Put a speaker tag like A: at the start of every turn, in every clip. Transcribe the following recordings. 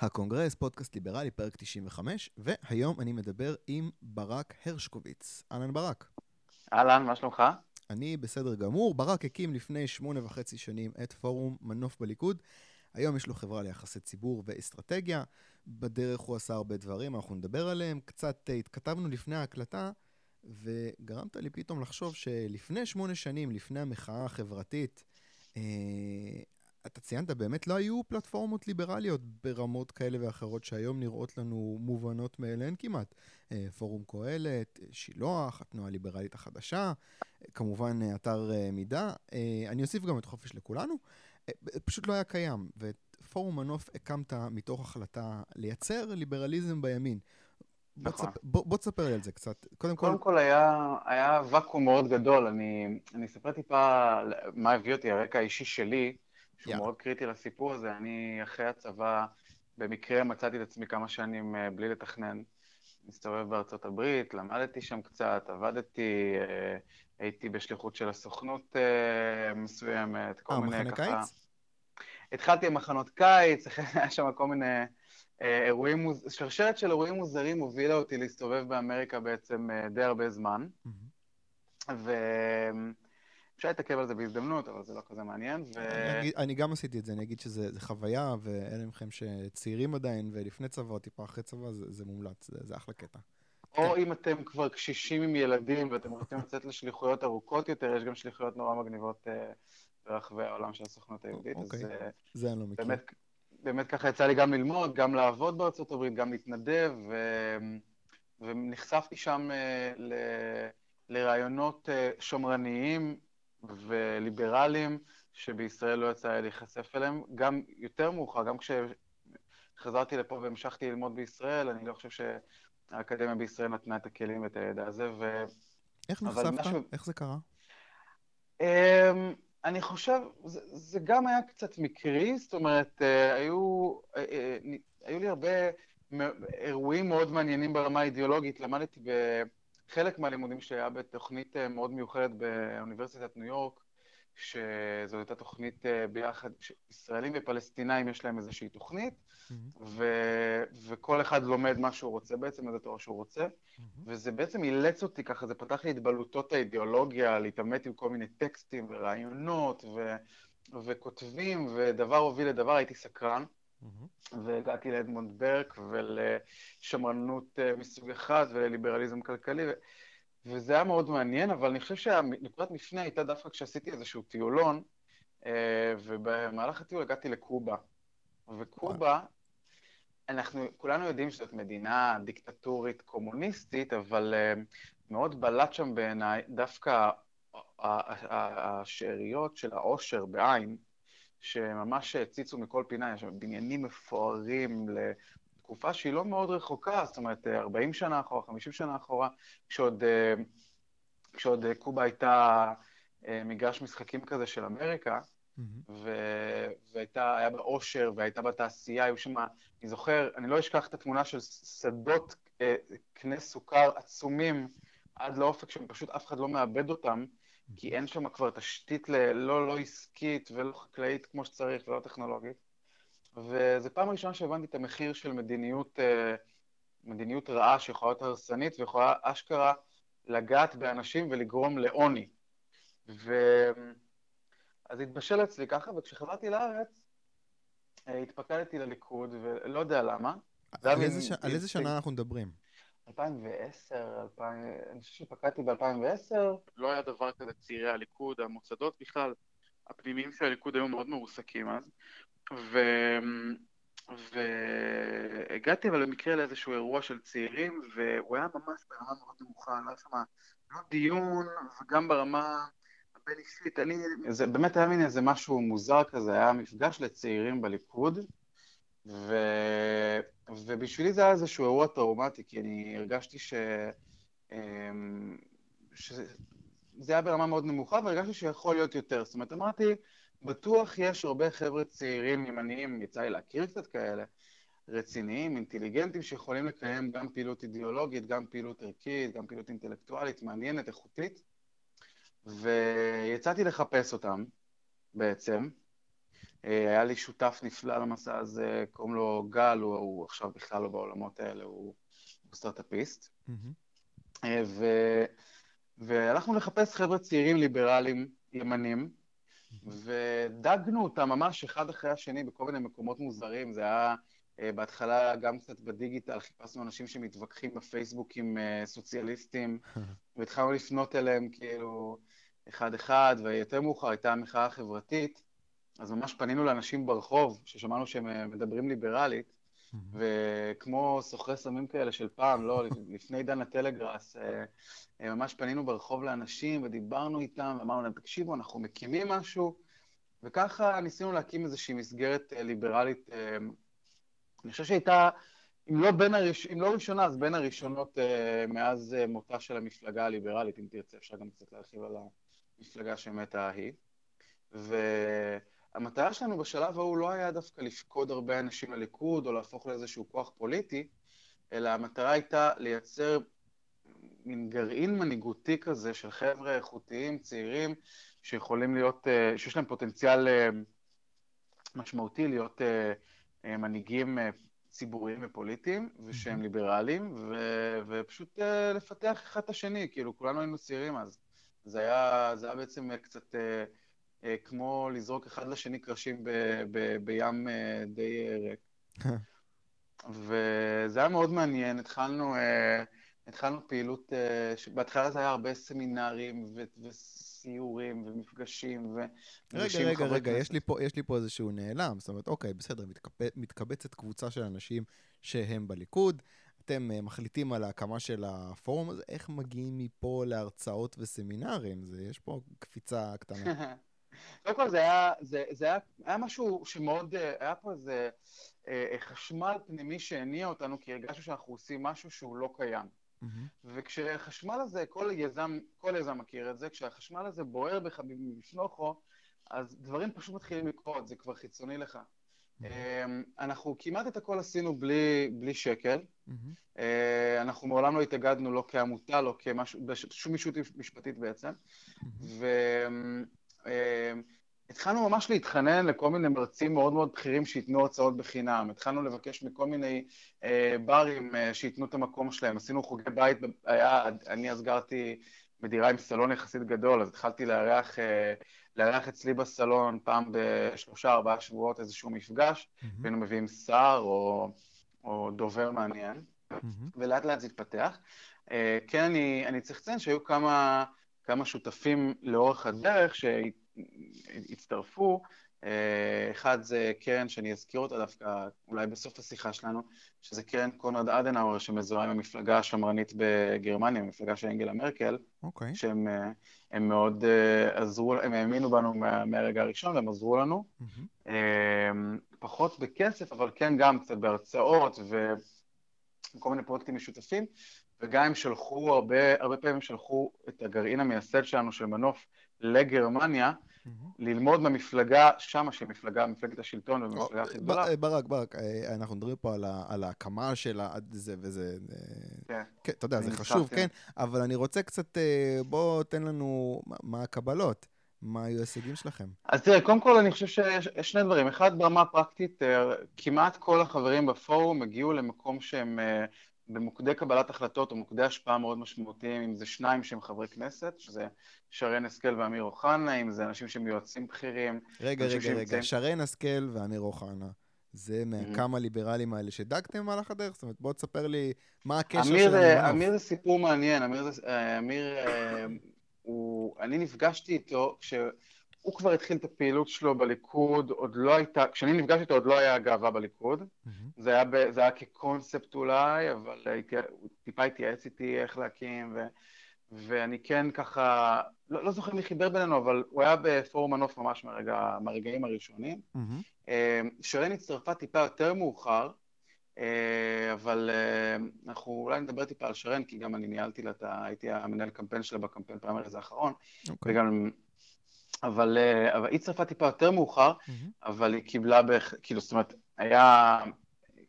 A: הקונגרס, פודקאסט ליברלי, פרק 95, והיום אני מדבר עם ברק הרשקוביץ. אהלן ברק.
B: אהלן, מה שלומך?
A: אני בסדר גמור. ברק הקים לפני שמונה וחצי שנים את פורום מנוף בליכוד. היום יש לו חברה ליחסי ציבור ואסטרטגיה. בדרך הוא עשה הרבה דברים, אנחנו נדבר עליהם. קצת התכתבנו לפני ההקלטה, וגרמת לי פתאום לחשוב שלפני שמונה שנים, לפני המחאה החברתית, אה, אתה ציינת, באמת לא היו פלטפורמות ליברליות ברמות כאלה ואחרות שהיום נראות לנו מובנות מאליהן כמעט. אה, פורום קהלת, שילוח, התנועה הליברלית החדשה, כמובן אה, אתר אה, מידע. אני אוסיף גם את חופש לכולנו. פשוט לא היה קיים, ואת פורום מנוף הקמת מתוך החלטה לייצר ליברליזם בימין. בוא, נכון. תספר, בוא, בוא תספר לי על זה קצת.
B: קודם כל... קודם כל היה, היה ואקום מאוד גדול. אני, אני אספר טיפה מה הביא אותי, הרקע האישי שלי. שהוא yeah. מאוד קריטי לסיפור הזה. אני אחרי הצבא, במקרה מצאתי את עצמי כמה שנים אה, בלי לתכנן. מסתובב בארצות הברית, למדתי שם קצת, עבדתי, אה, הייתי בשליחות של הסוכנות אה, מסוימת,
A: כל מיני ככה... אה, מחנה קיץ?
B: התחלתי עם מחנות קיץ, אחרי זה היה שם כל מיני אירועים, מוז... שרשרת של אירועים מוזרים הובילה אותי להסתובב באמריקה בעצם די הרבה זמן. Mm-hmm. ו... אפשר להתעכב על זה בהזדמנות, אבל זה לא כזה מעניין. ו...
A: אני, אני גם עשיתי את זה, אני אגיד שזה חוויה, ואלה מכם שצעירים עדיין, ולפני צבא או טיפה אחרי צבא, זה, זה מומלץ, זה, זה אחלה קטע.
B: או כן. אם אתם כבר קשישים עם ילדים ואתם רוצים לצאת לשליחויות ארוכות יותר, יש גם שליחויות נורא מגניבות uh, ברחבי העולם של הסוכנות היהודית.
A: אוקיי, אז, uh, זה אני לא מכיר.
B: באמת, באמת ככה יצא לי גם ללמוד, גם לעבוד בארצות הברית, גם להתנדב, ו... ונחשפתי שם uh, ל... לרעיונות שמרניים וליברליים שבישראל לא יצא לי להיחשף אליהם. גם יותר מאוחר, גם כשחזרתי לפה והמשכתי ללמוד בישראל, אני לא חושב שהאקדמיה בישראל נתנה את הכלים ואת הידע הזה. ו...
A: איך נחשפת? משהו... איך זה קרה?
B: Um, אני חושב, זה, זה גם היה קצת מקרי, זאת אומרת, uh, היו, uh, uh, היו לי הרבה אירועים מאוד מעניינים ברמה האידיאולוגית. למדתי ב... חלק מהלימודים שלי היה בתוכנית אה, מאוד מיוחדת באוניברסיטת ניו יורק, שזו הייתה תוכנית אה, ביחד, ישראלים ופלסטינאים יש להם איזושהי תוכנית, mm-hmm. ו, וכל אחד לומד מה שהוא רוצה בעצם, איזה תואר שהוא רוצה, mm-hmm. וזה בעצם אילץ אותי ככה, זה פתח לי את בלוטות האידיאולוגיה, להתעמת עם כל מיני טקסטים ורעיונות ו, וכותבים, ודבר הוביל לדבר, הייתי סקרן. והגעתי לאדמונד ברק ולשמרנות אה, מסוג אחד ולליברליזם כלכלי, ו... וזה היה מאוד מעניין, אבל אני חושב שנקודת מפנה הייתה דווקא כשעשיתי איזשהו טיולון, אה, ובמהלך הטיול הגעתי לקובה. וקובה, אנחנו כולנו יודעים שזאת מדינה דיקטטורית קומוניסטית, אבל אה, מאוד בלט שם בעיניי דווקא השאריות של העושר בעין, שממש הציצו מכל פינה, יש שם בניינים מפוארים לתקופה שהיא לא מאוד רחוקה, זאת אומרת 40 שנה אחורה, 50 שנה אחורה, כשעוד, אה, כשעוד קובה הייתה אה, מגרש משחקים כזה של אמריקה, mm-hmm. והייתה, היה בה עושר והייתה בה תעשייה, היו שם, אני זוכר, אני לא אשכח את התמונה של שדות אה, קנה סוכר עצומים עד לאופק, שפשוט אף אחד לא מאבד אותם, כי אין שם כבר תשתית ל... לא, לא עסקית ולא חקלאית כמו שצריך ולא טכנולוגית. וזו פעם ראשונה שהבנתי את המחיר של מדיניות, אה, מדיניות רעה שיכולה להיות הרסנית ויכולה אשכרה לגעת באנשים ולגרום לעוני. ו... אז התבשל אצלי ככה, וכשחזרתי לארץ, אה, התפקדתי לליכוד, ולא יודע למה.
A: על איזה, ש... על איזה שנה אנחנו מדברים?
B: 2010, 2000, אני חושב שפקדתי ב-2010, לא היה דבר כזה צעירי הליכוד, המוסדות בכלל, הפנימיים של הליכוד היו מאוד מרוסקים אז, ו... והגעתי אבל במקרה לאיזשהו אירוע של צעירים, והוא היה ממש ברמה מאוד נמוכה, לא היה שם לא דיון, וגם ברמה הבין אישית, אני, זה באמת היה מין איזה משהו מוזר כזה, היה מפגש לצעירים בליכוד, ו... ובשבילי זה היה איזשהו אירוע טראומטי, כי אני הרגשתי ש... אמ, שזה היה ברמה מאוד נמוכה, והרגשתי שיכול להיות יותר. זאת אומרת, אמרתי, בטוח יש הרבה חבר'ה צעירים, ימניים, יצא לי להכיר קצת כאלה, רציניים, אינטליגנטים, שיכולים לקיים גם פעילות אידיאולוגית, גם פעילות ערכית, גם פעילות אינטלקטואלית, מעניינת, איכותית, ויצאתי לחפש אותם, בעצם, היה לי שותף נפלא למסע הזה, קוראים לו גל, הוא, הוא עכשיו בכלל לא בעולמות האלה, הוא, הוא סטארט-אפיסט. Mm-hmm. ו, והלכנו לחפש חבר'ה צעירים ליברליים ימנים, ודגנו אותם ממש אחד אחרי השני בכל מיני מקומות מוזרים. זה היה אה, בהתחלה גם קצת בדיגיטל, חיפשנו אנשים שמתווכחים בפייסבוק עם אה, סוציאליסטים, והתחלנו לפנות אליהם כאילו אחד-אחד, ויותר מאוחר הייתה המחאה החברתית, אז ממש פנינו לאנשים ברחוב, ששמענו שהם אה, מדברים ליברלית, וכמו סוחרי סמים כאלה של פעם, לא, לפני עידן הטלגראס, ממש פנינו ברחוב לאנשים ודיברנו איתם, ואמרנו להם, תקשיבו, אנחנו מקימים משהו, וככה ניסינו להקים איזושהי מסגרת ליברלית אני חושב שהייתה, אם לא, בין הראש... אם לא ראשונה, אז בין הראשונות מאז מותה של המפלגה הליברלית, אם תרצה, אפשר גם קצת להרחיב על המפלגה שמתה ההיא. והמטרה שלנו בשלב ההוא לא היה דווקא לפקוד הרבה אנשים לליכוד או להפוך לאיזשהו כוח פוליטי, אלא המטרה הייתה לייצר מין גרעין מנהיגותי כזה של חבר'ה איכותיים, צעירים, שיכולים להיות, uh, שיש להם פוטנציאל uh, משמעותי להיות אה, מנהיגים אה, ציבוריים ופוליטיים, ושהם ליברליים, ו- ופשוט לפתח אחד את השני, כאילו, כולנו היינו צעירים אז. זה היה, זה היה בעצם קצת uh, כמו לזרוק אחד לשני קרשים ב- ב- בים uh, די ריק. וזה היה מאוד מעניין, התחלנו, uh, התחלנו פעילות, uh, בהתחלה זה היה הרבה סמינרים ו- סיורים ומפגשים ו...
A: רגע, רגע, רגע, יש לי, פה, יש לי פה איזשהו נעלם. זאת אומרת, אוקיי, בסדר, מתקבצ, מתקבצת קבוצה של אנשים שהם בליכוד, אתם uh, מחליטים על ההקמה של הפורום הזה, איך מגיעים מפה להרצאות וסמינרים? זה, יש פה קפיצה קטנה.
B: קודם כל זה היה, זה, זה היה, היה משהו שמאוד, אה, היה פה איזה אה, חשמל פנימי שהניע אותנו, כי הרגשנו שאנחנו עושים משהו שהוא לא קיים. Mm-hmm. וכשהחשמל הזה, כל יזם, כל יזם מכיר את זה, כשהחשמל הזה בוער בך מבפנוכו, אז דברים פשוט מתחילים לקרות, זה כבר חיצוני לך. Mm-hmm. אנחנו כמעט את הכל עשינו בלי, בלי שקל. Mm-hmm. אנחנו מעולם לא התאגדנו לא כעמותה, לא כמשהו, בשום אישות משפטית בעצם. Mm-hmm. ו... התחלנו ממש להתחנן לכל מיני מרצים מאוד מאוד בכירים שייתנו הרצאות בחינם. התחלנו לבקש מכל מיני אה, ברים אה, שייתנו את המקום שלהם. עשינו חוגי בית, היה, אני אז גרתי בדירה עם סלון יחסית גדול, אז התחלתי לארח, אה, לארח אצלי בסלון פעם בשלושה, ארבעה שבועות איזשהו מפגש, mm-hmm. והיינו מביאים שר או, או דובר מעניין, mm-hmm. ולאט לאט זה התפתח. אה, כן, אני, אני צריך לציין שהיו כמה, כמה שותפים לאורך הדרך, שהת... הצטרפו. אה, אחד זה קרן שאני אזכיר אותה דווקא אולי בסוף השיחה שלנו, שזה קרן קונרד אדנאואר שמזוהה עם המפלגה השמרנית בגרמניה, המפלגה של אנגלה מרקל, okay. אוקיי. שהם אה, מאוד אה, עזרו, הם האמינו בנו מה, מהרגע הראשון והם עזרו לנו. Mm-hmm. פחות בכסף, אבל כן גם קצת בהרצאות וכל מיני פרויקטים משותפים, וגם הם שלחו, הרבה, הרבה פעמים שלחו את הגרעין המייסד שלנו של מנוף לגרמניה, ללמוד במפלגה שמה, שהיא מפלגה, מפלגת השלטון ומפלגה הכי גדולה.
A: ברק, ברק, אה, אנחנו מדברים פה על ההקמה של זה וזה... אה, כן. כן. אתה יודע, זה חשוב, כן, אבל אני רוצה קצת, אה, בוא תן לנו מה הקבלות. מה היו ההישגים שלכם?
B: אז תראה, קודם כל אני חושב שיש שני דברים. אחד, ברמה הפרקטית, כמעט כל החברים בפורום הגיעו למקום שהם במוקדי קבלת החלטות או מוקדי השפעה מאוד משמעותיים, אם זה שניים שהם חברי כנסת, שזה שרן השכל ואמיר אוחנה, אם זה אנשים שהם יועצים בכירים.
A: רגע, רגע, רגע, שרן השכל ואמיר אוחנה. זה מהכמה. ליברלים האלה שדגתם במהלך הדרך? זאת אומרת, בוא תספר לי מה הקשר
B: אמיר, שלהם. אה, אמיר זה סיפור מעניין, אמיר, אה, אמיר אה, הוא, אני נפגשתי איתו כש... הוא כבר התחיל את הפעילות שלו בליכוד, עוד לא הייתה, כשאני נפגש איתו עוד לא היה גאווה בליכוד, mm-hmm. זה, היה ב, זה היה כקונספט אולי, אבל הוא טיפה התייעץ איתי איך להקים, ו, ואני כן ככה, לא, לא זוכר מי חיבר בינינו, אבל הוא היה בפורום מנוף ממש מהרגע, מהרגעים הראשונים. Mm-hmm. שרן הצטרפה טיפה יותר מאוחר, אה, אבל אה, אנחנו אולי נדבר טיפה על שרן, כי גם אני ניהלתי לה, הייתי המנהל קמפיין שלה בקמפיין פריימריז האחרון, okay. אוקיי. וגם אבל, אה, אבל היא צרפה טיפה יותר מאוחר, mm-hmm. אבל היא קיבלה, בח... כאילו, זאת אומרת, היה,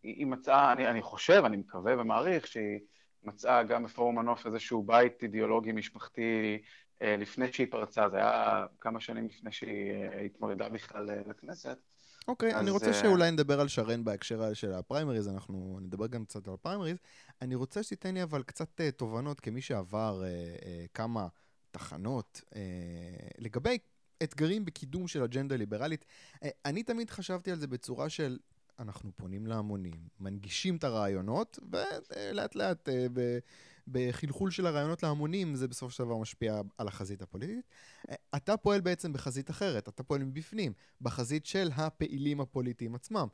B: היא מצאה, אני, אני חושב, אני מקווה ומעריך שהיא מצאה גם בפורום מנוף איזשהו בית אידיאולוגי משפחתי לפני שהיא פרצה, זה היה כמה שנים לפני שהיא התמודדה בכלל לכנסת.
A: אוקיי, okay, אני רוצה שאולי נדבר על שרן בהקשר של הפריימריז, אנחנו נדבר גם קצת על הפריימריז. אני רוצה שתיתן לי אבל קצת תובנות כמי שעבר כמה תחנות לגבי אתגרים בקידום של אג'נדה ליברלית. אני תמיד חשבתי על זה בצורה של אנחנו פונים להמונים, מנגישים את הרעיונות, ולאט לאט אה, בחלחול של הרעיונות להמונים, זה בסופו של דבר משפיע על החזית הפוליטית. אה, אתה פועל בעצם בחזית אחרת, אתה פועל מבפנים, בחזית של הפעילים הפוליטיים עצמם.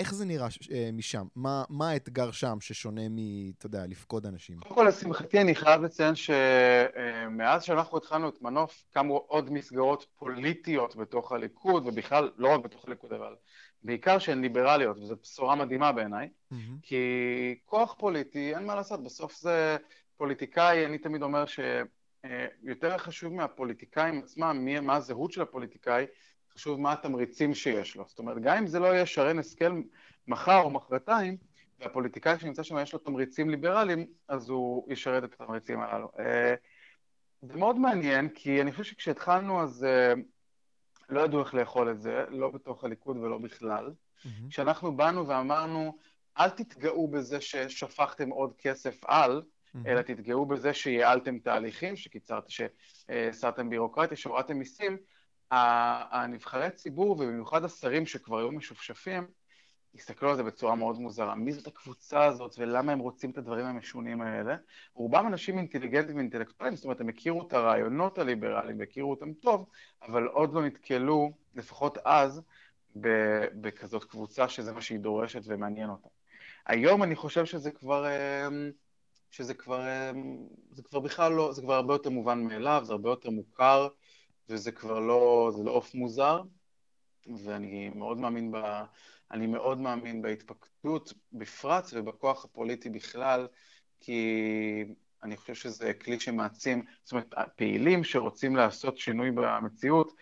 A: אה, איך זה נראה משם? מה, מה האתגר שם ששונה מ, אתה יודע, לפקוד אנשים?
B: קודם כל, לשמחתי, אני חייב לציין שמאז שאנחנו התחלנו את מנוף, קמו עוד מסגרות פוליטיות בתוך הליכוד, ובכלל, לא רק בתוך הליכוד, אבל בעיקר שהן ליברליות, וזו בשורה מדהימה בעיניי, mm-hmm. כי כוח פוליטי, אין מה לעשות, בסוף זה פוליטיקאי, אני תמיד אומר שיותר חשוב מהפוליטיקאים עצמם, מה הזהות של הפוליטיקאי, חשוב מה התמריצים שיש לו. זאת אומרת, גם אם זה לא יהיה שרן השכל מחר או מחרתיים, והפוליטיקאי שנמצא שם יש לו תמריצים ליברליים, אז הוא ישרת את התמריצים הללו. אה, זה מאוד מעניין, כי אני חושב שכשהתחלנו אז אה, לא ידעו איך לאכול את זה, לא בתוך הליכוד ולא בכלל. Mm-hmm. כשאנחנו באנו ואמרנו, אל תתגאו בזה ששפכתם עוד כסף על, mm-hmm. אלא תתגאו בזה שייעלתם תהליכים, שקיצרתם, שהסרתם בירוקרטיה, שהורדתם מיסים, הנבחרי ציבור, ובמיוחד השרים שכבר היו משופשפים, הסתכלו על זה בצורה מאוד מוזרה. מי זאת הקבוצה הזאת ולמה הם רוצים את הדברים המשונים האלה? רובם אנשים אינטליגנטים ואינטלקטואלים, זאת אומרת, הם הכירו את הרעיונות הליברליים והכירו אותם טוב, אבל עוד לא נתקלו, לפחות אז, בכזאת קבוצה שזה מה שהיא דורשת ומעניין אותה. היום אני חושב שזה כבר, אמ, שזה כבר, אמ, זה כבר בכלל לא, זה כבר הרבה יותר מובן מאליו, זה הרבה יותר מוכר, וזה כבר לא, זה לא עוף מוזר, ואני מאוד מאמין ב... אני מאוד מאמין בהתפקדות בפרט ובכוח הפוליטי בכלל, כי אני חושב שזה כלי שמעצים, זאת אומרת, הפעילים שרוצים לעשות שינוי במציאות,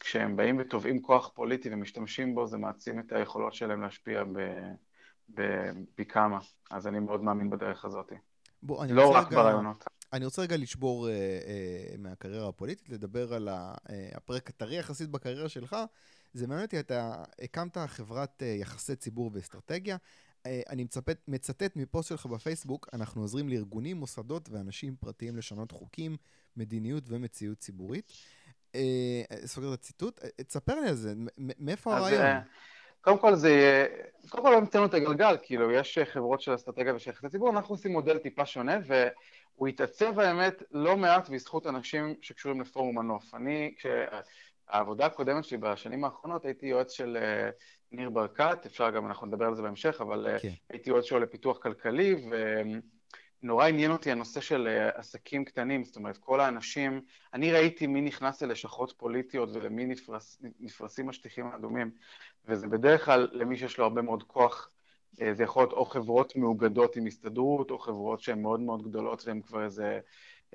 B: כשהם באים ותובעים כוח פוליטי ומשתמשים בו, זה מעצים את היכולות שלהם להשפיע בפי כמה. אז אני מאוד מאמין בדרך הזאת. בוא, לא רק רגע, ברעיונות.
A: אני רוצה רגע לשבור uh, uh, מהקריירה הפוליטית, לדבר על uh, הפרק הטרי יחסית בקריירה שלך, זה מעניין אותי, אתה הקמת חברת uh, יחסי ציבור ואסטרטגיה. Uh, אני מצפת, מצטט מפוסט שלך בפייסבוק, אנחנו עוזרים לארגונים, מוסדות ואנשים פרטיים לשנות חוקים, מדיניות ומציאות ציבורית. Uh, סוגר את הציטוט. Uh, תספר לי על זה, מאיפה הרעיון?
B: קודם כל זה, קודם כל לא המצאנו את הגלגל, כאילו יש חברות של אסטרטגיה ושל יחסי ציבור, אנחנו עושים מודל טיפה שונה, והוא התעצב האמת לא מעט בזכות אנשים שקשורים לפורום מנוף. אני, כש... העבודה הקודמת שלי בשנים האחרונות, הייתי יועץ של uh, ניר ברקת, אפשר גם, אנחנו נדבר על זה בהמשך, אבל uh, כן. הייתי יועץ שלו לפיתוח כלכלי, ונורא עניין אותי הנושא של uh, עסקים קטנים, זאת אומרת, כל האנשים, אני ראיתי מי נכנס ללשכות פוליטיות ולמי נפרס, נפרסים השטיחים האדומים, וזה בדרך כלל למי שיש לו הרבה מאוד כוח, זה יכול להיות או חברות מאוגדות עם הסתדרות, או חברות שהן מאוד מאוד גדולות והן כבר איזה...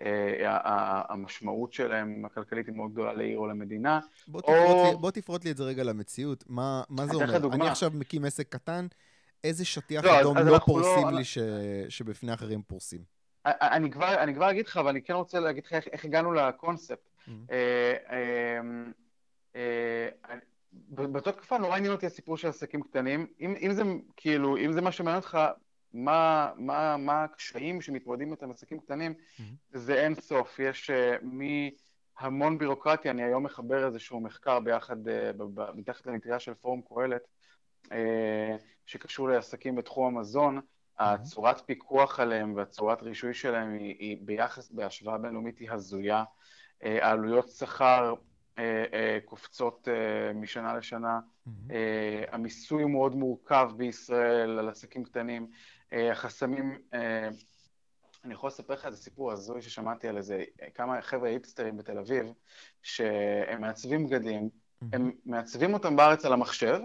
B: אה, המשמעות שלהם הכלכלית היא מאוד גדולה לעיר או למדינה.
A: בוא תפרוט, לי, בוא תפרוט לי את זה רגע למציאות. מה, מה זה אומר? אני עכשיו מקים עסק קטן, איזה שטיח לא, אדום לא פורסים לא... לי ש... שבפני אחרים פורסים?
B: אני כבר, אני כבר אגיד לך, אבל אני כן רוצה להגיד לך איך, איך הגענו לקונספט. Mm-hmm. אה, אה, באותה תקופה נורא עניין אותי הסיפור של עסקים קטנים. אם, אם זה כאילו, אם זה מה שמעניין אותך, מה, מה, מה הקשיים שמתמודדים איתם עסקים קטנים, mm-hmm. זה אין סוף. יש uh, מהמון בירוקרטיה, אני היום מחבר איזשהו מחקר ביחד, uh, מתחת למטריה של פורום קהלת, uh, שקשור לעסקים בתחום המזון. Mm-hmm. הצורת פיקוח עליהם והצורת רישוי שלהם היא, היא ביחס, בהשוואה בינלאומית היא הזויה. העלויות שכר קופצות uh, משנה לשנה. Mm-hmm. המיסוי הוא מאוד מורכב בישראל על עסקים קטנים. אה, החסמים, אה, אני יכול לספר לך איזה סיפור הזוי ששמעתי על איזה כמה חבר'ה היפסטרים בתל אביב, שהם מעצבים בגדים, הם מעצבים אותם בארץ על המחשב,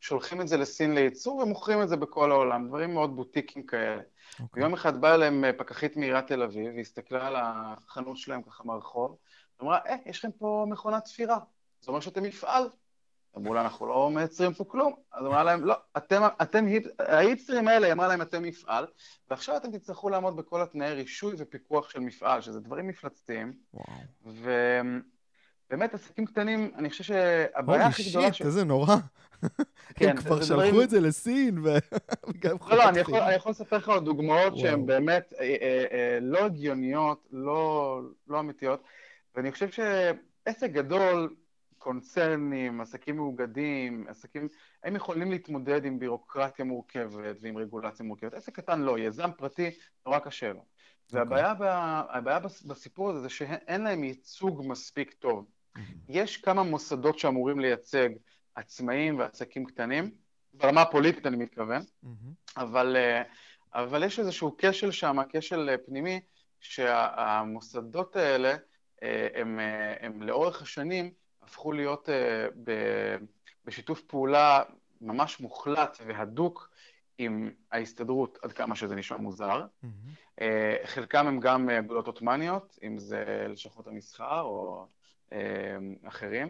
B: שולחים את זה לסין לייצור ומוכרים את זה בכל העולם, דברים מאוד בוטיקים כאלה. Okay. אוקיי. ויום אחד באה אליהם אה, פקחית מעיריית תל אביב, והסתכלה על החנות שלהם ככה מהרחוב, ואמרה, אה, יש לכם פה מכונת תפירה. זה אומר שאתם מפעל. אמרו לה, אנחנו לא מייצרים פה כלום. אז אמרה להם, לא, אתם, אתם, ההיפסטרים האלה, היא אמרה להם, אתם מפעל, ועכשיו אתם תצטרכו לעמוד בכל התנאי רישוי ופיקוח של מפעל, שזה דברים מפלצתיים. וואו. ובאמת, עסקים קטנים, אני חושב שהבעיה הכי גדולה...
A: הולי שיט, איזה נורא. כן, הם כבר שלחו דברים... את זה לסין, ו...
B: לא, לא, אני יכול, אני יכול לספר לך עוד דוגמאות שהן באמת אה, אה, אה, לא הגיוניות, לא, לא אמיתיות, ואני חושב שעסק גדול, קונצרנים, עסקים מאוגדים, עסקים, הם יכולים להתמודד עם בירוקרטיה מורכבת ועם רגולציה מורכבת. עסק קטן לא, יזם פרטי, נורא קשה לו. Okay. והבעיה הבעיה בסיפור הזה זה שאין להם ייצוג מספיק טוב. Mm-hmm. יש כמה מוסדות שאמורים לייצג עצמאים ועסקים קטנים, ברמה הפוליטית אני מתכוון, mm-hmm. אבל, אה, אבל יש איזשהו כשל שם, כשל אה, פנימי, שהמוסדות האלה, הם, הם לאורך השנים הפכו להיות בשיתוף פעולה ממש מוחלט והדוק עם ההסתדרות, עד כמה שזה נשמע מוזר. Mm-hmm. חלקם הם גם אגודות עות'מאניות, אם זה לשכות המסחר או אה, אחרים,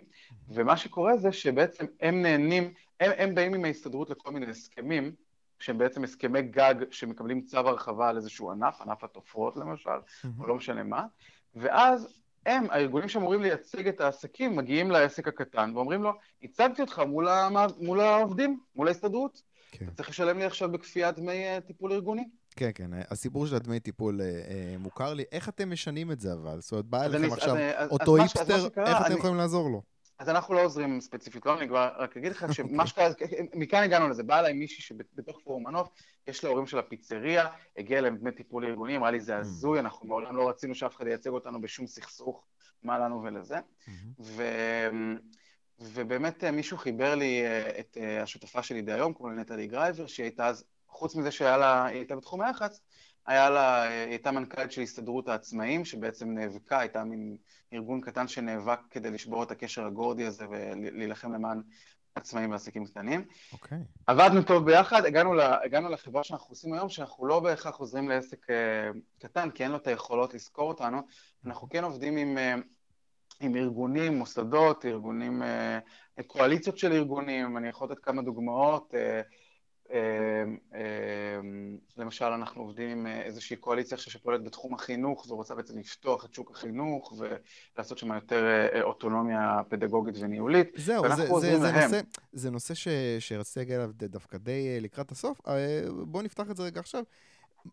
B: ומה שקורה זה שבעצם הם נהנים, הם, הם באים עם ההסתדרות לכל מיני הסכמים, שהם בעצם הסכמי גג שמקבלים צו הרחבה על איזשהו ענף, ענף התופרות למשל, או לא משנה מה, ואז הם, הארגונים שאמורים לייצג את העסקים, מגיעים לעסק הקטן ואומרים לו, הצגתי אותך מול, המע... מול העובדים, מול ההסתדרות, כן. אתה צריך לשלם לי עכשיו בכפייה דמי אה, טיפול ארגוני.
A: כן, כן, הסיפור של הדמי טיפול אה, אה, מוכר לי. איך אתם משנים את זה אבל? זאת אומרת, בא אליכם עכשיו אז, אותו היפסטר, איך אני, אתם יכולים לעזור לו?
B: אז אנחנו לא עוזרים ספציפית, לא, אני כבר רק אגיד לך שמה שקרה, מכאן הגענו לזה, בא אליי מישהי שבתוך פורום מנוף, יש לה הורים של הפיצריה, הגיע אליהם דמי טיפול ארגוני, אמרה לי זה mm. הזוי, אנחנו מעולם לא רצינו שאף אחד ייצג אותנו בשום סכסוך, מה לנו ולזה. ו... ובאמת אה, מישהו חיבר לי אה, את אה, השותפה שלי דהיום, קוראים לה נטלי גרייבר, שהיא הייתה אז חוץ מזה שהיה לה, היא הייתה בתחום היח"צ, היה לה, היא הייתה מנכ"לית של הסתדרות העצמאים, שבעצם נאבקה, הייתה מין ארגון קטן שנאבק כדי לשבור את הקשר הגורדי הזה ולהילחם למען עצמאים ועסקים קטנים. אוקיי. Okay. עבדנו טוב ביחד, הגענו, לה, הגענו לחברה שאנחנו עושים היום, שאנחנו לא בהכרח חוזרים לעסק uh, קטן, כי אין לו את היכולות לזכור אותנו, אנחנו כן עובדים עם, uh, עם ארגונים, מוסדות, ארגונים, uh, קואליציות של ארגונים, אני יכול לתת כמה דוגמאות. Uh, למשל, אנחנו עובדים עם אה, איזושהי קואליציה עכשיו שפועלת בתחום החינוך ורוצה בעצם לפתוח את שוק החינוך ולעשות שם יותר אה, אה, אוטונומיה פדגוגית וניהולית.
A: זהו, זה, זה, זה, נושא, זה נושא ש, שרציתי להגיע אליו דווקא די לקראת הסוף. בואו נפתח את זה רגע עכשיו.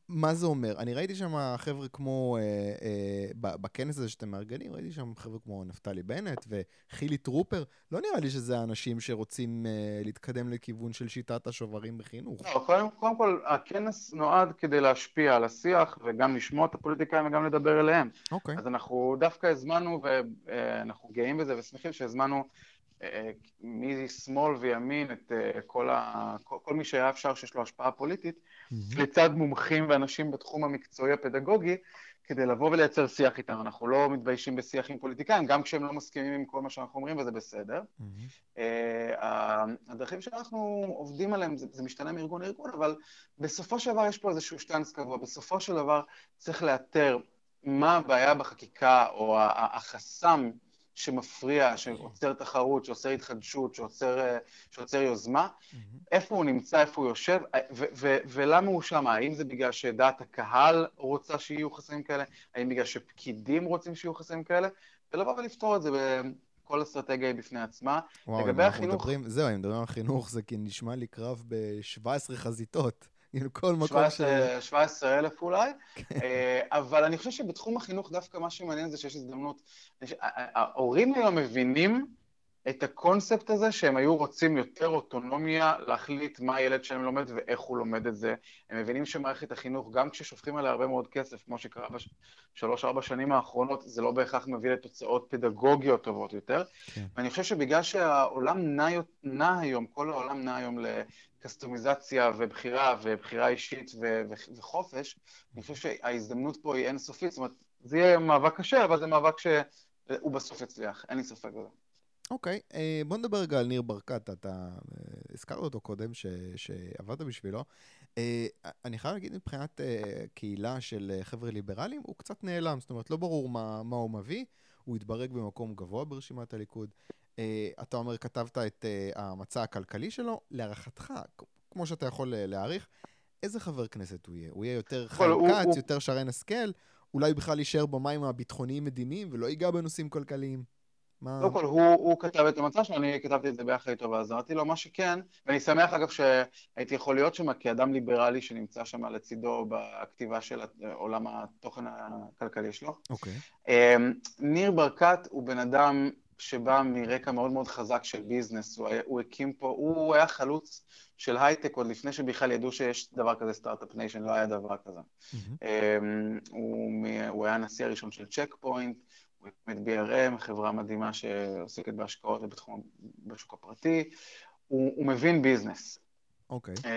A: מה זה אומר? אני ראיתי שם חבר'ה כמו, אה, אה, בכנס הזה שאתם מארגנים, ראיתי שם חבר'ה כמו נפתלי בנט וחילי טרופר. לא נראה לי שזה האנשים שרוצים אה, להתקדם לכיוון של שיטת השוברים בחינוך.
B: לא, קודם, קודם כל, הכנס נועד כדי להשפיע על השיח וגם לשמוע את הפוליטיקאים וגם לדבר אליהם. אוקיי. אז אנחנו דווקא הזמנו, ואנחנו גאים בזה ושמחים שהזמנו משמאל וימין את אה, כל, ה... כל מי שהיה אפשר שיש לו השפעה פוליטית. לצד מומחים ואנשים בתחום המקצועי הפדגוגי, כדי לבוא ולייצר שיח איתם. אנחנו לא מתביישים בשיח עם פוליטיקאים, גם כשהם לא מסכימים עם כל מה שאנחנו אומרים, וזה בסדר. Mm-hmm. הדרכים שאנחנו עובדים עליהם, זה, זה משתנה מארגון לארגון, אבל בסופו של דבר יש פה איזשהו שטאנס קבוע. בסופו של דבר צריך לאתר מה הבעיה בחקיקה, או החסם שמפריע, שעוצר תחרות, שעוצר התחדשות, שעוצר, אה, שעוצר יוזמה, mm-hmm. איפה הוא נמצא, איפה הוא יושב, ו- ו- ולמה הוא שם? האם זה בגלל שדעת הקהל רוצה שיהיו חסמים כאלה? האם בגלל שפקידים רוצים שיהיו חסמים כאלה? ולבוא ולפתור את זה בכל אסטרטגיה היא בפני עצמה.
A: וואו, לגבי החינוך... מדברים, זהו, אם מדברים על חינוך, זה כי נשמע לי קרב ב-17 חזיתות. כאילו כל מקום
B: 17, ש... 17 אלף אולי, כן. אה, אבל אני חושב שבתחום החינוך דווקא מה שמעניין זה שיש הזדמנות, ההורים היום מבינים את הקונספט הזה שהם היו רוצים יותר אוטונומיה להחליט מה הילד שלהם לומד ואיך הוא לומד את זה. הם מבינים שמערכת החינוך, גם כששופכים עליה הרבה מאוד כסף, כמו שקרה בשלוש-ארבע שנים האחרונות, זה לא בהכרח מביא לתוצאות פדגוגיות טובות יותר. כן. ואני חושב שבגלל שהעולם נע, נע היום, כל העולם נע היום קסטומיזציה ובחירה ובחירה אישית ו- ו- וחופש, אני חושב שההזדמנות פה היא אינסופית, זאת אומרת, זה יהיה מאבק קשה, אבל זה מאבק שהוא בסוף יצליח, אין לי ספק בזה.
A: אוקיי, okay, אה, בוא נדבר רגע על ניר ברקת, אתה אה, הזכרת אותו קודם, ש, שעבדת בשבילו. אה, אני חייב להגיד, מבחינת קהילה של חבר'ה ליברליים, הוא קצת נעלם, זאת אומרת, לא ברור מה, מה הוא מביא, הוא התברג במקום גבוה ברשימת הליכוד. אתה אומר, כתבת את המצע הכלכלי שלו, להערכתך, כמו שאתה יכול להעריך, איזה חבר כנסת הוא יהיה? הוא יהיה יותר חיים כץ, יותר שרן השכל? אולי בכלל יישאר במים הביטחוניים-מדיניים ולא ייגע בנושאים כלכליים?
B: מה... קודם כל, הוא, הוא כתב את המצע שלו, אני כתבתי את זה ביחד איתו ועזרתי לו, מה שכן, ואני שמח אגב שהייתי יכול להיות שם כאדם ליברלי שנמצא שם לצידו בכתיבה של עולם התוכן הכלכלי שלו.
A: אוקיי.
B: Okay. אמ, ניר ברקת הוא בן אדם שבא מרקע מאוד מאוד חזק של business, הוא, היה, הוא הקים פה, הוא היה חלוץ של הייטק עוד לפני שבכלל ידעו שיש דבר כזה start-up nation, לא היה דבר כזה. Mm-hmm. הוא, הוא היה הנשיא הראשון של Check Point, הוא הקים את BRM, חברה מדהימה שעוסקת בהשקעות ובתחום, בשוק הפרטי, הוא, הוא מבין business.
A: אוקיי. Okay.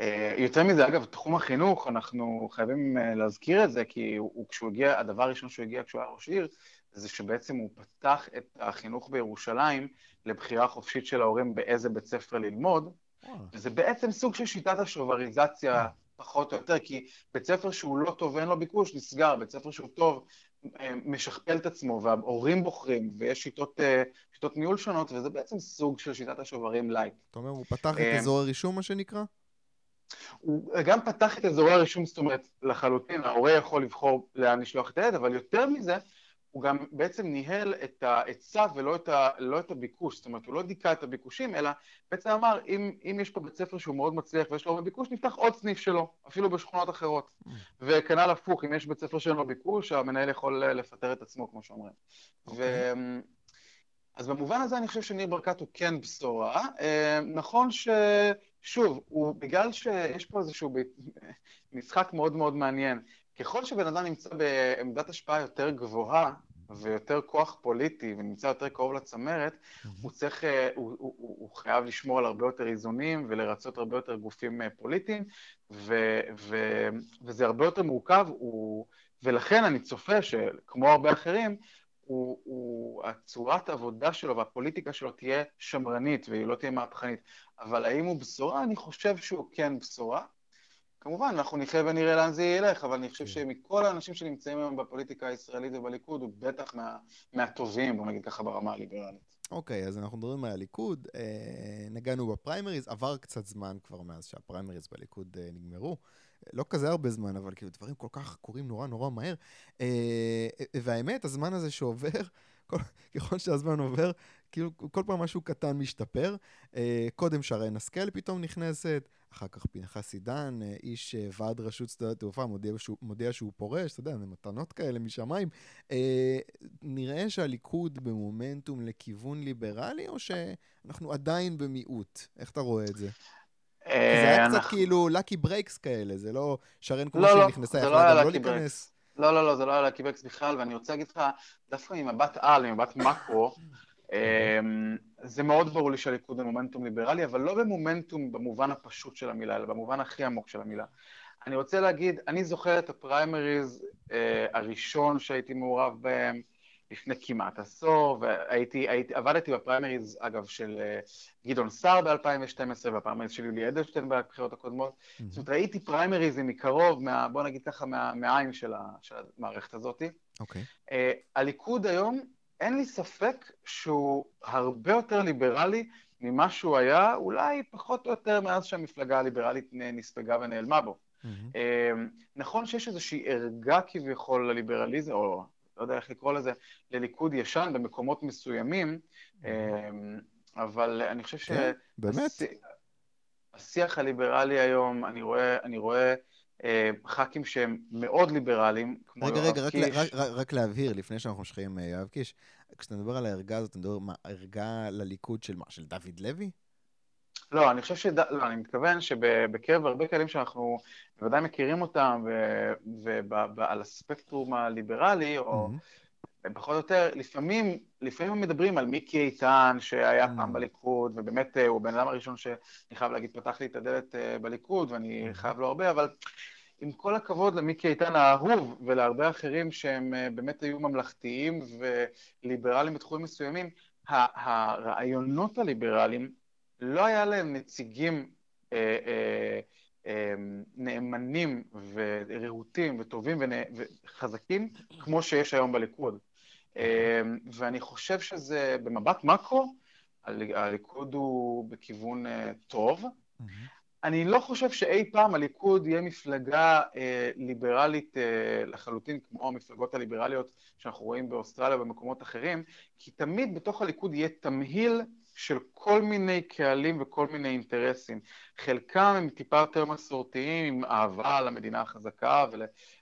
B: אה, יותר מזה, אגב, תחום החינוך, אנחנו חייבים אה, להזכיר את זה, כי הוא, כשהוא הגיע, הדבר הראשון שהוא הגיע כשהוא היה ראש עיר, זה שבעצם הוא פתח את החינוך בירושלים לבחירה חופשית של ההורים באיזה בית ספר ללמוד, וזה בעצם סוג של שיטת השובריזציה פחות או יותר, כי בית ספר שהוא לא טוב ואין לו ביקוש נסגר, בית ספר שהוא טוב אה, משכפל את עצמו, וההורים בוחרים, ויש שיטות, אה, שיטות ניהול שונות, וזה בעצם סוג של שיטת השוברים light.
A: אתה אומר, הוא פתח את אה, אזורי רישום, מה שנקרא?
B: הוא גם פתח את אזורי הרישום, זאת אומרת, לחלוטין, ההורה יכול לבחור לאן לשלוח את הילד, אבל יותר מזה, הוא גם בעצם ניהל את ההיצע ולא את, ה, לא את הביקוש, זאת אומרת, הוא לא דיכא את הביקושים, אלא בעצם אמר, אם, אם יש פה בית ספר שהוא מאוד מצליח ויש לו הרבה ביקוש, נפתח עוד סניף שלו, אפילו בשכונות אחרות. Mm. וכנ"ל הפוך, אם יש בית ספר שאין לו ביקוש, המנהל יכול לפטר את עצמו, כמו שאומרים. Okay. אוקיי. ו... אז במובן הזה אני חושב שניר ברקת הוא כן בשורה. אה, נכון ששוב, הוא, בגלל שיש פה איזשהו משחק מאוד מאוד מעניין, ככל שבן אדם נמצא בעמדת השפעה יותר גבוהה ויותר כוח פוליטי ונמצא יותר קרוב לצמרת, mm-hmm. הוא צריך, אה, הוא, הוא, הוא, הוא חייב לשמור על הרבה יותר איזונים ולרצות הרבה יותר גופים אה, פוליטיים, ו, ו, וזה הרבה יותר מורכב, הוא, ולכן אני צופה שכמו הרבה אחרים, הוא, הוא, הצורת העבודה שלו והפוליטיקה שלו תהיה שמרנית והיא לא תהיה מהפכנית. אבל האם הוא בשורה? אני חושב שהוא כן בשורה. כמובן, אנחנו נחיה ונראה לאן זה ילך, אבל אני חושב כן. שמכל האנשים שנמצאים היום בפוליטיקה הישראלית ובליכוד, הוא בטח מה, מהטובים, בוא נגיד ככה, ברמה הליברלית.
A: אוקיי, okay, אז אנחנו מדברים על הליכוד, אה, נגענו בפריימריז, עבר קצת זמן כבר מאז שהפריימריז בליכוד אה, נגמרו. לא כזה הרבה זמן, אבל כאילו דברים כל כך קורים נורא נורא מהר. אה, והאמת, הזמן הזה שעובר, כל, ככל שהזמן עובר, כאילו כל פעם משהו קטן משתפר. אה, קודם שרן השכל פתאום נכנסת, אחר כך פנחס עידן, אה, איש אה, ועד רשות שדות התעופה, מודיע שהוא, מודיע שהוא פורש, אתה יודע, זה מתנות כאלה משמיים. אה, נראה שהליכוד במומנטום לכיוון ליברלי, או שאנחנו עדיין במיעוט? איך אתה רואה את זה? זה היה קצת כאילו lucky breaks כאלה, זה לא שרן כמו
B: לא,
A: שהיא
B: לא,
A: נכנסה,
B: יכלה גם לא להיכנס. לא, לא, לא, זה לא היה lucky breaks בכלל, ואני רוצה להגיד לך, דווקא ממבט על, ממבט מקרו, זה מאוד ברור לי שהליכוד במומנטום ליברלי, אבל לא במומנטום במובן הפשוט של המילה, אלא במובן הכי עמוק של המילה. אני רוצה להגיד, אני זוכר את הפריימריז אה, הראשון שהייתי מעורב בהם לפני כמעט עשור, והייתי, הייתי, עבדתי בפריימריז, אגב, של אה, גדעון סער ב-2012, והפריימריז של יולי אדלשטיין בבחירות הקודמות. Mm-hmm. זאת אומרת, ראיתי פריימריזים מקרוב, מה, בוא נגיד ככה, מה, מהעין של, ה, של המערכת הזאת.
A: אוקיי. Okay.
B: אה, הליכוד היום אין לי ספק שהוא הרבה יותר ליברלי ממה שהוא היה, אולי פחות או יותר מאז שהמפלגה הליברלית נספגה ונעלמה בו. Mm-hmm. נכון שיש איזושהי ערגה כביכול לליברליזם, או לא יודע איך לקרוא לזה, לליכוד ישן במקומות מסוימים, mm-hmm. אבל אני חושב ש...
A: כן, באמת?
B: השיח הליברלי היום, אני רואה, אני רואה אה, ח"כים שהם מאוד ליברליים,
A: כמו רגע, רגע, רק, רק, רק, רק להבהיר, לפני שאנחנו ממשיכים, אה, יואב קיש, כשאתה מדבר על הערגה הזאת, אתה מדבר מה, ערגה לליכוד של מה, של דוד לוי?
B: לא, אני חושב ש... לא, אני מתכוון שבקרב הרבה כאלים שאנחנו בוודאי מכירים אותם, ועל הספקטרום הליברלי, או mm-hmm. פחות או יותר, לפעמים, לפעמים מדברים על מיקי איתן, שהיה mm-hmm. פעם בליכוד, ובאמת אה, הוא הבן אדם הראשון שאני חייב להגיד, פתח לי את הדלת בליכוד, ואני mm-hmm. חייב לו הרבה, אבל עם כל הכבוד למיקי איתן האהוב ולהרבה אחרים שהם אה, באמת היו ממלכתיים וליברליים בתחומים מסוימים, הרעיונות הליברליים, לא היה להם נציגים אה, אה, אה, נאמנים ורהוטים וטובים וחזקים כמו שיש היום בליכוד. ואני חושב שזה, במבט מקרו, הליכוד הוא בכיוון טוב. אני לא חושב שאי פעם הליכוד יהיה מפלגה אה, ליברלית אה, לחלוטין, כמו המפלגות הליברליות שאנחנו רואים באוסטרליה ובמקומות אחרים, כי תמיד בתוך הליכוד יהיה תמהיל של כל מיני קהלים וכל מיני אינטרסים. חלקם הם טיפה יותר מסורתיים, עם אהבה למדינה החזקה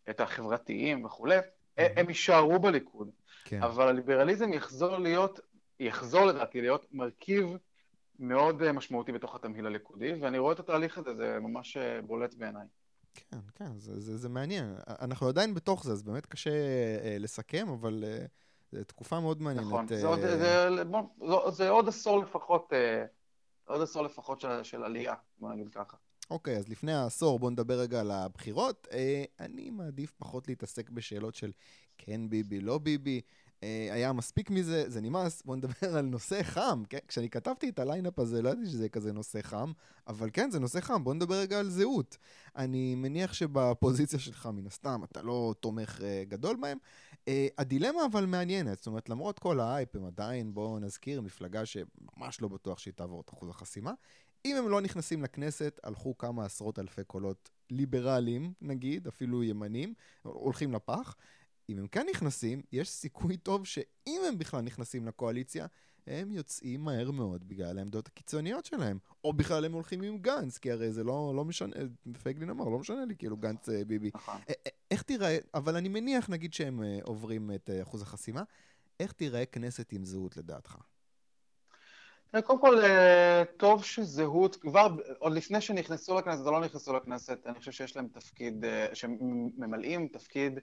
B: ואת החברתיים וכולי, mm-hmm. הם יישארו בליכוד. כן. אבל הליברליזם יחזור להיות, יחזור לדעתי להיות מרכיב מאוד אה, משמעותי בתוך התמהיל הליכודי, ואני רואה את התהליך הזה, זה ממש אה, בולט בעיניי.
A: כן, כן, זה, זה, זה מעניין. אנחנו עדיין בתוך זה, אז באמת קשה אה, לסכם, אבל אה, זו תקופה מאוד מעניינת.
B: נכון, אה... זה, עוד, זה, בוא, זה עוד עשור לפחות, אה, עוד עשור לפחות של, של עלייה, בוא נגיד ככה.
A: אוקיי, אז לפני העשור בואו נדבר רגע על הבחירות. אה, אני מעדיף פחות להתעסק בשאלות של כן ביבי, לא ביבי. אה, היה מספיק מזה, זה נמאס, בואו נדבר על נושא חם, כן? כשאני כתבתי את ה lineup הזה, לא ידעתי שזה כזה נושא חם, אבל כן, זה נושא חם, בואו נדבר רגע על זהות. אני מניח שבפוזיציה שלך, מן הסתם, אתה לא תומך אה, גדול בהם. אה, הדילמה אבל מעניינת, זאת אומרת, למרות כל ההייפ, הם עדיין, בואו נזכיר, מפלגה שממש לא בטוח שהיא תעבור את אחוז החסימה. אם הם לא נכנסים לכנסת, הלכו כמה עשרות אלפי קולות ליברליים, נגיד, אפילו ימנים, הולכים לפח. אם הם כן נכנסים, יש סיכוי טוב שאם הם בכלל נכנסים לקואליציה, הם יוצאים מהר מאוד בגלל העמדות הקיצוניות שלהם. או בכלל הם הולכים עם גנץ, כי הרי זה לא, לא משנה, פייגלין אמר, לא משנה לי, כאילו גנץ אה, ביבי. נכון. איך תיראה, אבל אני מניח, נגיד שהם אה, עוברים את אה, אחוז החסימה, איך תיראה כנסת עם זהות לדעתך?
B: קודם כל, אה, טוב שזהות, כבר עוד לפני שנכנסו לכנסת או לא נכנסו לכנסת, אני חושב שיש להם תפקיד, אה, שהם ממלאים תפקיד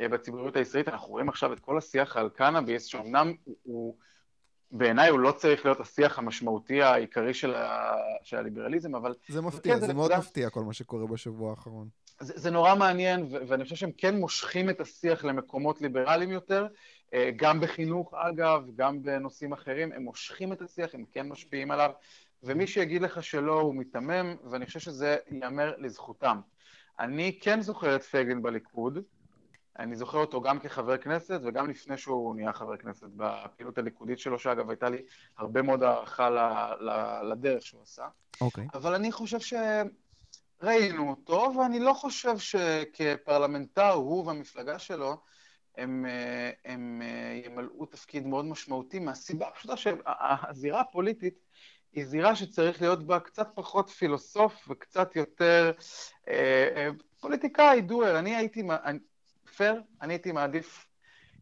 B: אה, בציבוריות הישראלית. אנחנו רואים עכשיו את כל השיח על קנאביס, שאומנם הוא, בעיניי הוא לא צריך להיות השיח המשמעותי העיקרי של, ה, של הליברליזם, אבל...
A: זה מפתיע, כן, זה, זה מאוד זה... מפתיע כל מה שקורה בשבוע האחרון.
B: זה, זה נורא מעניין, ואני חושב שהם כן מושכים את השיח למקומות ליברליים יותר, אה, גם בחינוך אגב, גם בנושאים אחרים, הם מושכים את השיח, הם כן משפיעים עליו, ומי שיגיד לך שלא הוא מיתמם, ואני חושב שזה ייאמר לזכותם. אני כן זוכר את פייגלין בליכוד, אני זוכר אותו גם כחבר כנסת וגם לפני שהוא נהיה חבר כנסת בפעילות הליכודית שלו, שאגב הייתה לי הרבה מאוד הערכה לדרך שהוא עשה.
A: אוקיי. Okay.
B: אבל אני חושב שראינו אותו, ואני לא חושב שכפרלמנטר, הוא והמפלגה שלו, הם, אה, הם אה, ימלאו תפקיד מאוד משמעותי מהסיבה הפשוטה שהזירה הפוליטית היא זירה שצריך להיות בה קצת פחות פילוסוף וקצת יותר אה, פוליטיקאי, דואר. אני הייתי, פייר, אני הייתי מעדיף,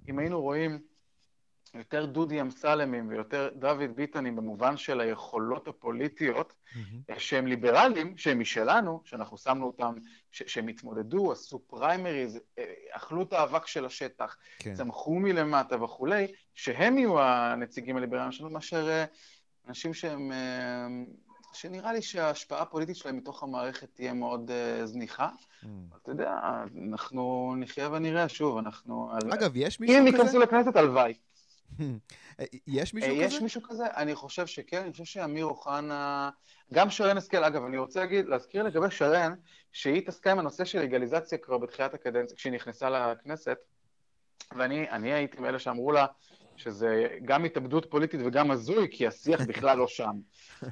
B: אם היינו רואים יותר דודי אמסלמים ויותר דוד ביטנים במובן של היכולות הפוליטיות, mm-hmm. שהם ליברליים, שהם משלנו, שאנחנו שמנו אותם, ש- שהם התמודדו, עשו פריימריז, אה, אכלו את האבק של השטח, כן. צמחו מלמטה וכולי, שהם יהיו הנציגים הליברליים שלנו, מאשר אה, אנשים שהם... שנראה לי שההשפעה הפוליטית שלהם מתוך המערכת תהיה מאוד uh, זניחה. Mm. אתה יודע, אנחנו נחיה ונראה, שוב, אנחנו...
A: אגב, יש מישהו כזה?
B: אם ייכנסו לכנסת, הלוואי.
A: יש מישהו
B: כזה? יש מישהו כזה? אני חושב שכן, אני חושב שאמיר אוחנה... גם שרן השכל, אגב, אני רוצה להגיד, להזכיר לגבי שרן, שהיא התעסקה עם הנושא של לגליזציה כבר בתחילת הקדנציה, כשהיא נכנסה לכנסת, ואני הייתי מאלה שאמרו לה שזה גם התאבדות פוליטית וגם הזוי, כי השיח בכלל לא שם.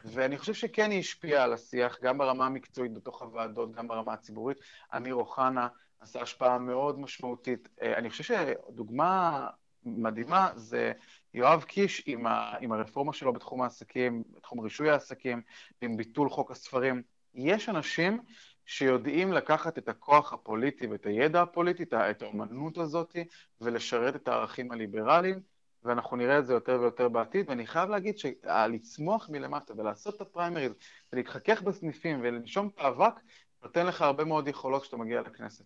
B: ואני חושב שכן היא השפיעה על השיח, גם ברמה המקצועית בתוך הוועדות, גם ברמה הציבורית. אמיר אוחנה עשה השפעה מאוד משמעותית. אה, אני חושב שדוגמה מדהימה זה יואב קיש עם, ה, עם הרפורמה שלו בתחום העסקים, בתחום רישוי העסקים, עם ביטול חוק הספרים. יש אנשים שיודעים לקחת את הכוח הפוליטי ואת הידע הפוליטי, את האומנות הזאת, ולשרת את הערכים הליברליים, ואנחנו נראה את זה יותר ויותר בעתיד, ואני חייב להגיד שלצמוח מלמטה ולעשות את הפריימריז ולהתחכך בסניפים ולנשום את האבק, נותן לך הרבה מאוד יכולות כשאתה מגיע לכנסת.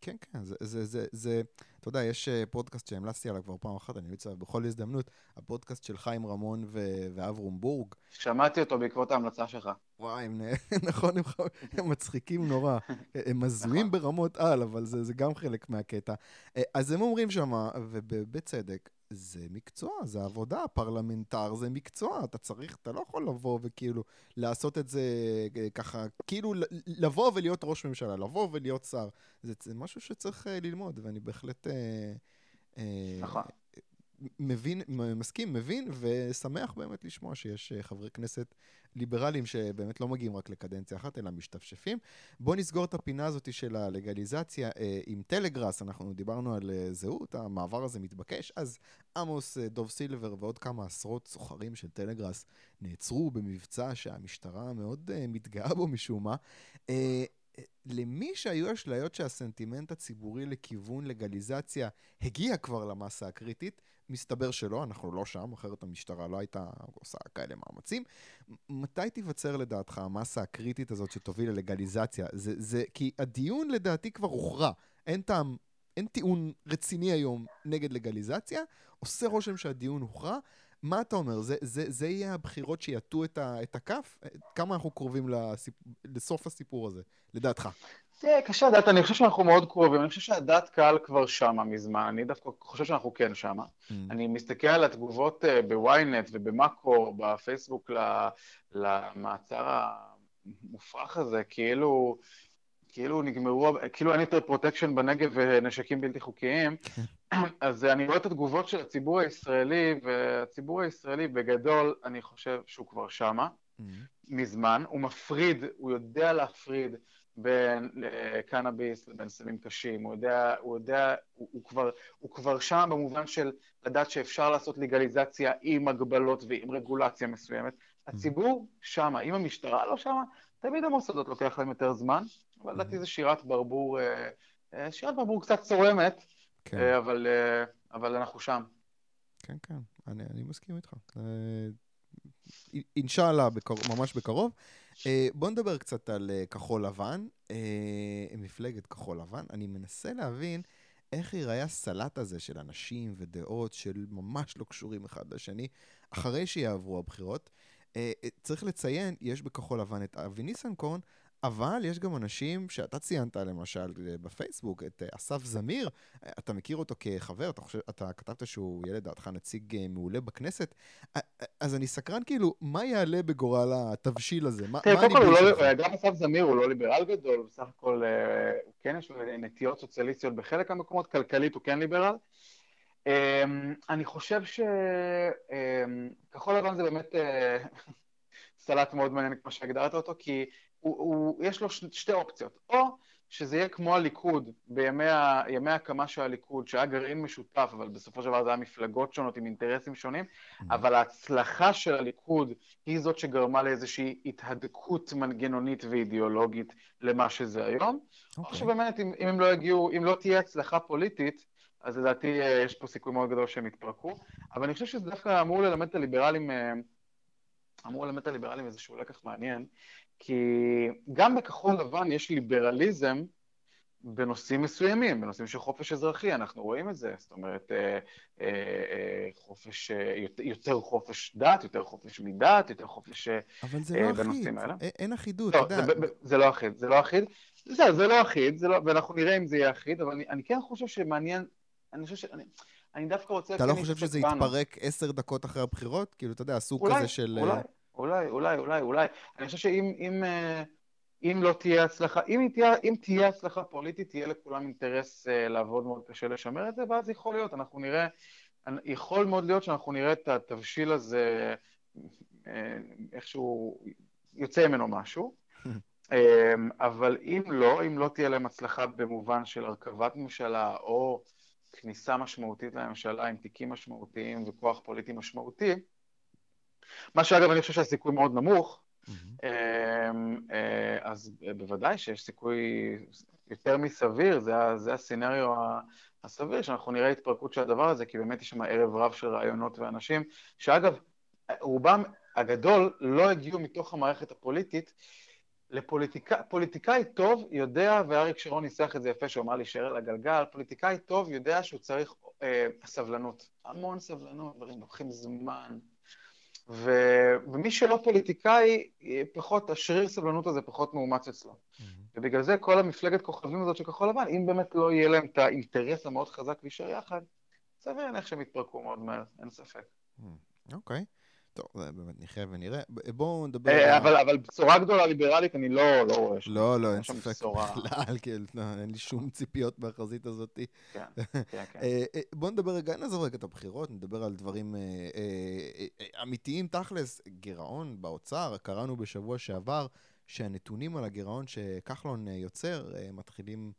A: כן, כן, זה, זה, זה, זה, אתה יודע, יש אה, פודקאסט שהמלצתי עליו כבר פעם אחת, אני ממליץ עליו בכל הזדמנות, הפודקאסט של חיים רמון ו- ואברום בורג.
B: שמעתי אותו בעקבות ההמלצה שלך.
A: וואי, הם, נכון, הם, הם מצחיקים נורא. הם הזויים נכון. ברמות על, אבל זה, זה גם חלק מהקטע. אה, אז הם אומרים שמה, ובצדק, זה מקצוע, זה עבודה, פרלמנטר זה מקצוע, אתה צריך, אתה לא יכול לבוא וכאילו לעשות את זה אה, ככה, כאילו לבוא ולהיות ראש ממשלה, לבוא ולהיות שר, זה, זה משהו שצריך uh, ללמוד, ואני בהחלט... Uh,
B: נכון.
A: מבין, מסכים, מבין, ושמח באמת לשמוע שיש אה, חברי כנסת ליברליים שבאמת לא מגיעים רק לקדנציה אחת, אלא משתפשפים. בואו נסגור את הפינה הזאת של הלגליזציה אה, עם טלגראס, אנחנו דיברנו על אה, זהות, המעבר הזה מתבקש, אז עמוס, דוב סילבר ועוד כמה עשרות סוחרים של טלגראס נעצרו במבצע שהמשטרה מאוד אה, מתגאה בו משום מה. למי שהיו אשליות שהסנטימנט הציבורי לכיוון לגליזציה הגיע כבר למסה הקריטית, מסתבר שלא, אנחנו לא שם, אחרת המשטרה לא הייתה עושה כאלה מאמצים. מתי תיווצר לדעתך המסה הקריטית הזאת שתוביל ללגליזציה? זה, זה, כי הדיון לדעתי כבר הוכרע. אין טעם, אין טיעון רציני היום נגד לגליזציה, עושה רושם שהדיון הוכרע. מה אתה אומר? זה, זה, זה יהיה הבחירות שיטו את, את הכף? כמה אנחנו קרובים לסיפ... לסוף הסיפור הזה, לדעתך?
B: זה קשה לדעת, אני חושב שאנחנו מאוד קרובים, אני חושב שהדעת קהל כבר שמה מזמן, אני דווקא חושב שאנחנו כן שמה. Mm. אני מסתכל על התגובות אה, בוויינט ובמאקו, בפייסבוק, למעצר המופרך הזה, כאילו... כאילו נגמרו, כאילו אין יותר פרוטקשן בנגב ונשקים בלתי חוקיים, אז אני רואה את התגובות של הציבור הישראלי, והציבור הישראלי בגדול, אני חושב שהוא כבר שמה, mm-hmm. מזמן. הוא מפריד, הוא יודע להפריד בין אה, קנאביס לבין סמים קשים. הוא יודע, הוא יודע, הוא, הוא, כבר, הוא כבר שם במובן של לדעת שאפשר לעשות לגליזציה עם הגבלות ועם רגולציה מסוימת. Mm-hmm. הציבור שמה. אם המשטרה לא שמה, תמיד המוסדות לוקח להם יותר זמן, אבל לדעתי זה שירת ברבור, אה, אה, שירת ברבור קצת צורמת. כן. אה, אבל, אה, אבל אנחנו שם.
A: כן, כן, אני, אני מסכים איתך. אה, אינשאללה, בקר... ממש בקרוב. בוא נדבר קצת על כחול לבן, מפלגת כחול לבן. אני מנסה להבין איך ייראה הסלט הזה של אנשים ודעות של ממש לא קשורים אחד לשני, אחרי שיעברו הבחירות. צריך לציין, יש בכחול לבן את אבי ניסנקורן, אבל יש גם אנשים שאתה ציינת למשל בפייסבוק, את אה, אסף זמיר, אתה מכיר אותו כחבר, אתה, חושב, אתה כתבת שהוא יהיה לדעתך נציג אה, מעולה בכנסת, אז אני סקרן כאילו, מה יעלה בגורל התבשיל הזה? מה,
B: תראה, קודם כל, לא, גם אסף זמיר הוא לא ליברל גדול, בסך הכל אה, הוא כן יש לו נטיות סוציאליסטיות בחלק מהמקומות, כלכלית הוא כן ליברל. אמ, אני חושב שכחול אמ, לבן זה באמת סלט מאוד מעניין כמו שהגדרת אותו, כי הוא, הוא, יש לו ש, שתי אופציות, או שזה יהיה כמו הליכוד בימי ההקמה של הליכוד, שהיה גרעין משותף, אבל בסופו של דבר זה היה מפלגות שונות עם אינטרסים שונים, mm-hmm. אבל ההצלחה של הליכוד היא זאת שגרמה לאיזושהי התהדקות מנגנונית ואידיאולוגית למה שזה היום. Okay. או אוקיי. שבאמת, אם, אם הם לא יגיעו, אם לא תהיה הצלחה פוליטית, אז לדעתי אה, יש פה סיכוי מאוד גדול שהם יתפרקו. אבל אני חושב שזה דווקא אמור ללמד את הליברלים, אה, אמור ללמד את הליברלים איזשהו לקח מעניין, כי גם בכחול לבן יש ליברליזם בנושאים מסוימים, בנושאים של חופש אזרחי, אנחנו רואים את זה, זאת אומרת, אה, אה, אה, חופש, יותר חופש דת, יותר חופש מדת, יותר חופש
A: אבל זה לא בנושאים האלה. אין אחידות,
B: לא, אתה יודע. זה, זה לא אחיד, זה לא אחיד. זה, זה לא אחיד, זה לא, ואנחנו נראה אם זה יהיה אחיד, אבל אני, אני כן חושב שמעניין, אני חושב שאני... אני דווקא רוצה...
A: אתה לא חושב שזה יתפרק עשר דקות אחרי הבחירות? כאילו, אתה יודע, סוג כזה של...
B: אולי, אולי, אולי, אולי, אולי. אני חושב שאם אם, אה, אם לא תהיה הצלחה, אם תהיה, אם תהיה הצלחה פוליטית, תהיה לכולם אינטרס uh, לעבוד מאוד קשה לשמר את זה, ואז יכול להיות, אנחנו נראה, יכול מאוד להיות שאנחנו נראה את התבשיל הזה uh, איכשהו יוצא ממנו משהו. אבל אם לא, אם לא תהיה להם הצלחה במובן של הרכבת ממשלה או כניסה משמעותית לממשלה עם תיקים משמעותיים וכוח פוליטי משמעותי, מה שאגב אני חושב שהסיכוי מאוד נמוך, אה, אז בוודאי שיש סיכוי יותר מסביר, זה, זה הסצנריו הסביר, שאנחנו נראה התפרקות של הדבר הזה, כי באמת יש שם ערב רב של רעיונות ואנשים, שאגב, רובם הגדול לא הגיעו מתוך המערכת הפוליטית, לפוליטיקאי טוב יודע, ואריק שרון ניסח את זה יפה, שהוא אמר לי שער על הגלגל, פוליטיקאי טוב יודע שהוא צריך אה, סבלנות. המון סבלנות, דברים לוקחים זמן, ו... ומי שלא פוליטיקאי, פחות, השריר סבלנות הזה פחות מאומץ אצלו. Mm-hmm. ובגלל זה כל המפלגת כוכבים הזאת של כחול לבן, אם באמת לא יהיה להם את האינטרס המאוד חזק להישאר יחד, סביר להניח שהם יתפרקו מאוד מהר, אין ספק.
A: Mm-hmm. אוקיי. Okay. טוב, זה באמת נחיה ונראה. בואו נדבר...
B: אה, אבל, אבל בשורה גדולה ליברלית אני לא, לא רואה.
A: לא, לא, אין ספק בשורה... בכלל, כן, לא, אין לי שום ציפיות מהחזית הזאת.
B: כן, כן, כן. אה,
A: אה, בואו נדבר רגע, נעזוב רגע את הבחירות, נדבר על דברים אמיתיים תכלס. גירעון באוצר, קראנו בשבוע שעבר שהנתונים על הגירעון שכחלון יוצר, מתחילים,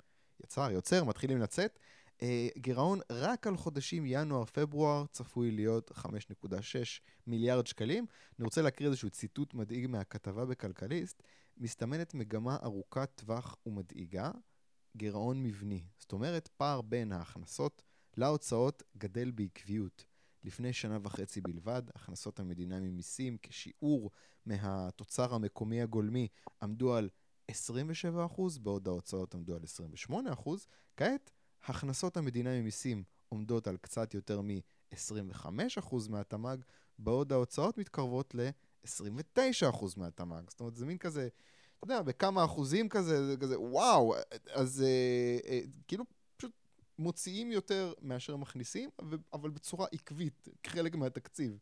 A: יצר, יוצר, מתחילים לצאת. אה, גירעון רק על חודשים ינואר-פברואר צפוי להיות 5.6 מיליארד שקלים. אני רוצה להקריא איזשהו ציטוט מדאיג מהכתבה בכלכליסט. מסתמנת מגמה ארוכת טווח ומדאיגה, גירעון מבני. זאת אומרת, פער בין ההכנסות להוצאות גדל בעקביות. לפני שנה וחצי בלבד, הכנסות המדינה ממיסים כשיעור מהתוצר המקומי הגולמי עמדו על 27%, בעוד ההוצאות עמדו על 28%. כעת, הכנסות המדינה ממיסים עומדות על קצת יותר מ-25% מהתמ"ג, בעוד ההוצאות מתקרבות ל-29% מהתמ"ג. זאת אומרת, זה מין כזה, אתה יודע, בכמה אחוזים כזה, זה כזה, וואו, אז אה, אה, כאילו פשוט מוציאים יותר מאשר מכניסים, אבל בצורה עקבית, חלק מהתקציב.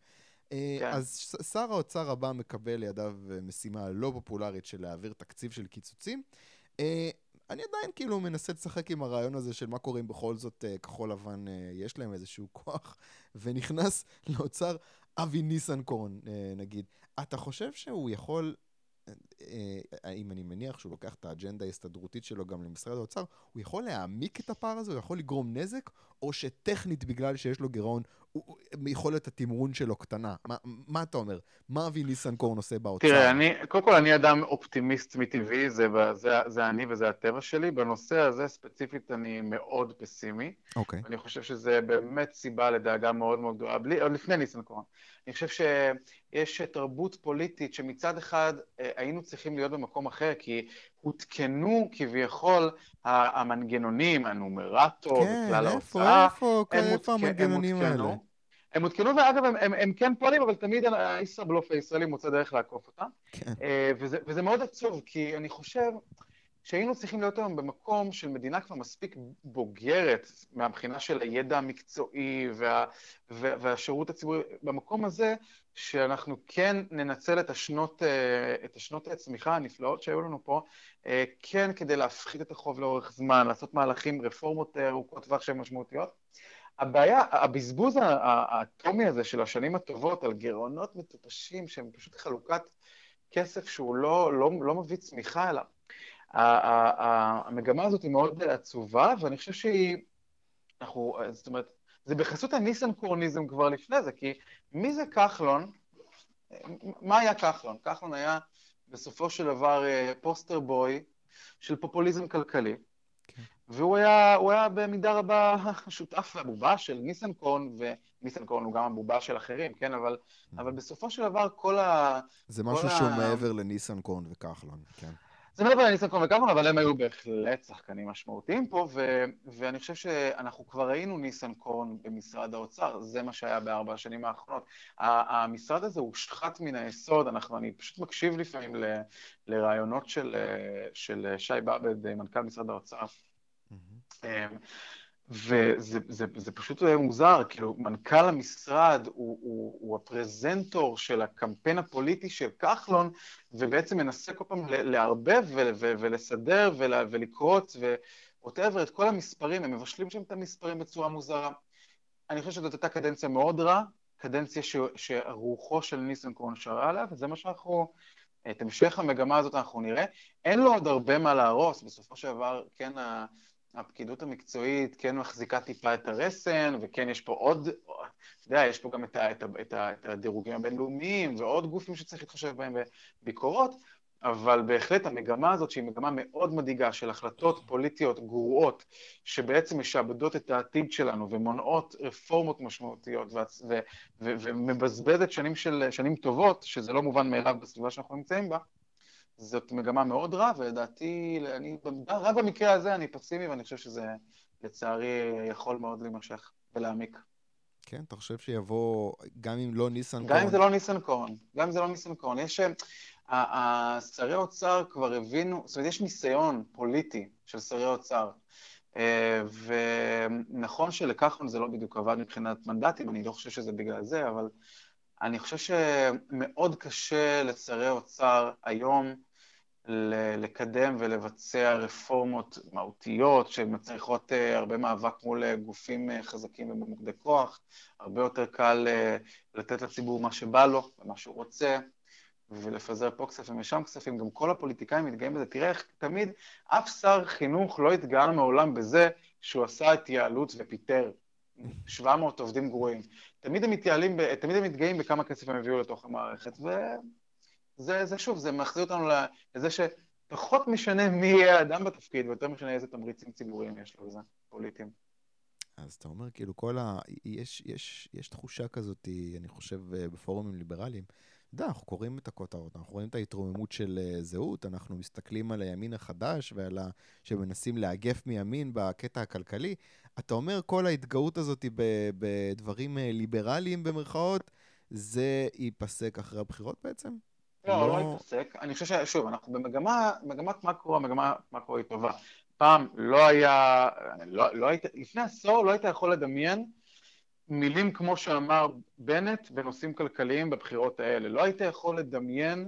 A: אה, כן. אז שר האוצר הבא מקבל לידיו משימה לא פופולרית של להעביר תקציב של קיצוצים. אה, אני עדיין כאילו מנסה לשחק עם הרעיון הזה של מה קורה אם בכל זאת uh, כחול לבן uh, יש להם איזשהו כוח, ונכנס לאוצר. אבי ניסנקורן, uh, נגיד. אתה חושב שהוא יכול אם אני מניח שהוא לוקח את האג'נדה ההסתדרותית שלו גם למשרד האוצר, הוא יכול להעמיק את הפער הזה, הוא יכול לגרום נזק, או שטכנית בגלל שיש לו גירעון, יכולת התמרון שלו קטנה. מה, מה אתה אומר? מה אבי ניסנקורן עושה באוצר?
B: תראה, אני, קודם כל אני אדם אופטימיסט מטבעי, זה, זה, זה אני וזה הטבע שלי. בנושא הזה ספציפית אני מאוד פסימי.
A: אוקיי. Okay.
B: אני חושב שזה באמת סיבה לדאגה מאוד מאוד גדולה, עוד לפני ניסנקורן. אני חושב שיש תרבות פוליטית שמצד אחד אה, היינו צריכים להיות במקום אחר, כי הותקנו כביכול המנגנונים, הנומרטור
A: כן, וכלל ההוצאה. כן, איפה, איפה, איפה המנגנונים האלה?
B: הם הותקנו, ואגב, הם, הם, הם כן פועלים, אבל תמיד הישראבלוף הישראלי מוצא דרך לעקוף אותם. כן. אה, וזה, וזה מאוד עצוב, כי אני חושב שהיינו צריכים להיות היום במקום של מדינה כבר מספיק בוגרת מהבחינה של הידע המקצועי וה, והשירות הציבורי, במקום הזה שאנחנו כן ננצל את השנות, אה, את השנות הצמיחה הנפלאות שהיו לנו פה, אה, כן כדי להפחית את החוב לאורך זמן, לעשות מהלכים, רפורמות ארוכות טווח שהן משמעותיות. הבעיה, הבזבוז האטומי הזה של השנים הטובות על גירעונות מטופשים שהם פשוט חלוקת כסף שהוא לא, לא, לא מביא צמיחה אליו. המגמה הזאת היא מאוד עצובה, ואני חושב שהיא, אנחנו, זאת אומרת, זה בחסות הניסנקורניזם כבר לפני זה, כי מי זה כחלון? מה היה כחלון? כחלון היה בסופו של דבר אה, פוסטר בוי של פופוליזם כלכלי, כן. והוא היה, היה במידה רבה שותף והבובה של ניסנקורן, וניסנקורן הוא גם הבובה של אחרים, כן? אבל, mm. אבל בסופו של דבר כל ה...
A: זה משהו שהוא ה... מעבר לניסנקורן וכחלון, כן.
B: זה מדבר על ניסנקורן וקרמן, אבל הם היו בהחלט שחקנים משמעותיים פה, ו- ואני חושב שאנחנו כבר ראינו ניסנקורן במשרד האוצר, זה מה שהיה בארבע השנים האחרונות. המשרד הזה הושחת מן היסוד, אנחנו, אני פשוט מקשיב לפעמים ל- לרעיונות של, של שי באבד, מנכ"ל משרד האוצר. Mm-hmm. וזה זה, זה פשוט מוזר, כאילו, מנכ"ל המשרד הוא, הוא, הוא הפרזנטור של הקמפיין הפוליטי של כחלון, ובעצם מנסה כל פעם לערבב ולסדר ולקרוץ ווטאבר את כל המספרים, הם מבשלים שם את המספרים בצורה מוזרה. אני חושב שזאת הייתה קדנציה מאוד רעה, קדנציה ש, שרוחו של ניסנקורן שרה עליה, וזה מה שאנחנו, את המשך המגמה הזאת אנחנו נראה. אין לו עוד הרבה מה להרוס, בסופו של דבר, כן, הפקידות המקצועית כן מחזיקה טיפה את הרסן, וכן יש פה עוד, אתה יודע, יש פה גם את, ה, את, ה, את, ה, את הדירוגים הבינלאומיים ועוד גופים שצריך להתחשב בהם בביקורות, אבל בהחלט המגמה הזאת, שהיא מגמה מאוד מדאיגה של החלטות פוליטיות גרועות, שבעצם משעבדות את העתיד שלנו ומונעות רפורמות משמעותיות ו- ו- ו- ומבזבזת שנים, של, שנים טובות, שזה לא מובן מאליו בסביבה שאנחנו נמצאים בה, זאת מגמה מאוד רע, ולדעתי, אני, רק במקרה הזה אני פסימי, ואני חושב שזה, לצערי, יכול מאוד להימשך ולהעמיק.
A: כן, אתה חושב שיבוא, גם אם לא ניסנקורן...
B: גם אם זה לא ניסנקורן, גם אם זה לא ניסנקורן. יש... שרי האוצר כבר הבינו, זאת אומרת, יש ניסיון פוליטי של שרי האוצר. אה, ונכון שלכחלון זה לא בדיוק עבד מבחינת מנדטים, אני לא חושב שזה בגלל זה, אבל אני חושב שמאוד קשה לשרי אוצר היום לקדם ולבצע רפורמות מהותיות שמצריכות אה, הרבה מאבק מול אה, גופים אה, חזקים ובמוקדי כוח. הרבה יותר קל לתת לציבור מה שבא לו ומה שהוא רוצה, ולפזר פה כספים ושם כספים. גם כל הפוליטיקאים מתגאים בזה. תראה איך תמיד אף שר חינוך לא התגאה מעולם בזה שהוא עשה התייעלות ופיטר 700 עובדים גרועים. תמיד הם מתייעלים, תמיד הם מתגאים בכמה כסף הם הביאו לתוך המערכת, וזה זה שוב, זה מחזיר אותנו לזה שפחות משנה מי יהיה האדם בתפקיד, ויותר משנה איזה תמריצים ציבוריים יש לו לזה, פוליטיים.
A: אז אתה אומר, כאילו, כל ה... יש, יש, יש תחושה כזאת, אני חושב, אה, בפורומים ליברליים. אתה יודע, אנחנו קוראים את הכותרות, אנחנו רואים את ההתרוממות של uh, זהות, אנחנו מסתכלים על הימין החדש ועל ה... שמנסים לאגף מימין בקטע הכלכלי. אתה אומר, כל ההתגאות הזאת בדברים uh, ליברליים במרכאות, זה ייפסק אחרי הבחירות בעצם?
B: לא, לא, לא ייפסק. אני חושב ששוב, אנחנו במגמה, מגמת מקרו, המגמה מקרו היא טובה. פעם לא היה, לא, לא היית, לפני עשור לא היית יכול לדמיין מילים כמו שאמר בנט בנושאים כלכליים בבחירות האלה. לא היית יכול לדמיין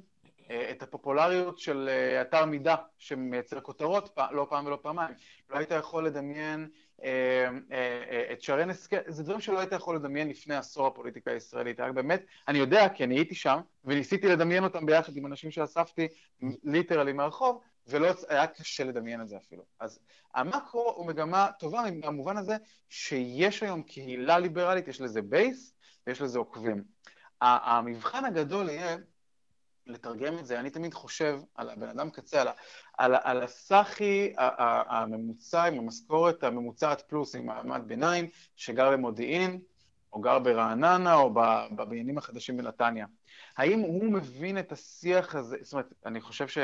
B: אה, את הפופולריות של אה, אתר מידה שמייצר כותרות לא פעם ולא פעמיים. לא היית יכול לדמיין את שרן השכל, זה דברים שלא היית יכול לדמיין לפני עשור הפוליטיקה הישראלית. רק באמת, אני יודע, כי אני הייתי שם, וניסיתי לדמיין אותם ביחד עם אנשים שאספתי literally מהרחוב, ולא היה קשה לדמיין את זה אפילו. אז המקרו הוא מגמה טובה במובן הזה שיש היום קהילה ליברלית, יש לזה base ויש לזה עוקבים. המבחן הגדול יהיה לתרגם את זה, אני תמיד חושב על הבן אדם קצה, על, על, על הסאחי הממוצע עם המשכורת הממוצעת פלוס עם מעמד ביניים, שגר במודיעין, או גר ברעננה, או בבניינים החדשים בנתניה. האם הוא מבין את השיח הזה, זאת אומרת, אני חושב ש...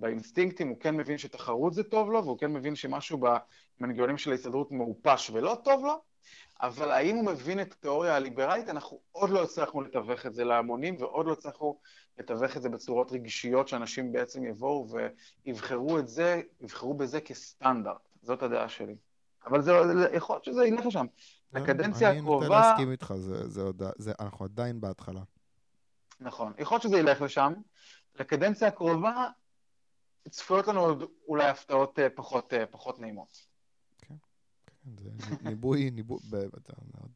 B: באינסטינקטים הוא כן מבין שתחרות זה טוב לו, והוא כן מבין שמשהו במנגנונים של ההסתדרות מעופש ולא טוב לו, אבל האם הוא מבין את התיאוריה הליברלית? אנחנו עוד לא הצלחנו לתווך את זה להמונים, ועוד לא הצלחנו לתווך את זה בצורות רגשיות, שאנשים בעצם יבואו ויבחרו את זה, יבחרו בזה כסטנדרט. זאת הדעה שלי. אבל זה, יכול להיות שזה ילך לשם. לקדנציה הקרובה...
A: אני נוטה להסכים איתך, זה, זה עוד, זה, אנחנו עדיין בהתחלה.
B: נכון. יכול להיות שזה ילך לשם. לקדנציה הקרובה צפויות לנו אולי הפתעות אה, פחות, אה, פחות נעימות.
A: כן, זה ניבוי, ניבוי, מאוד,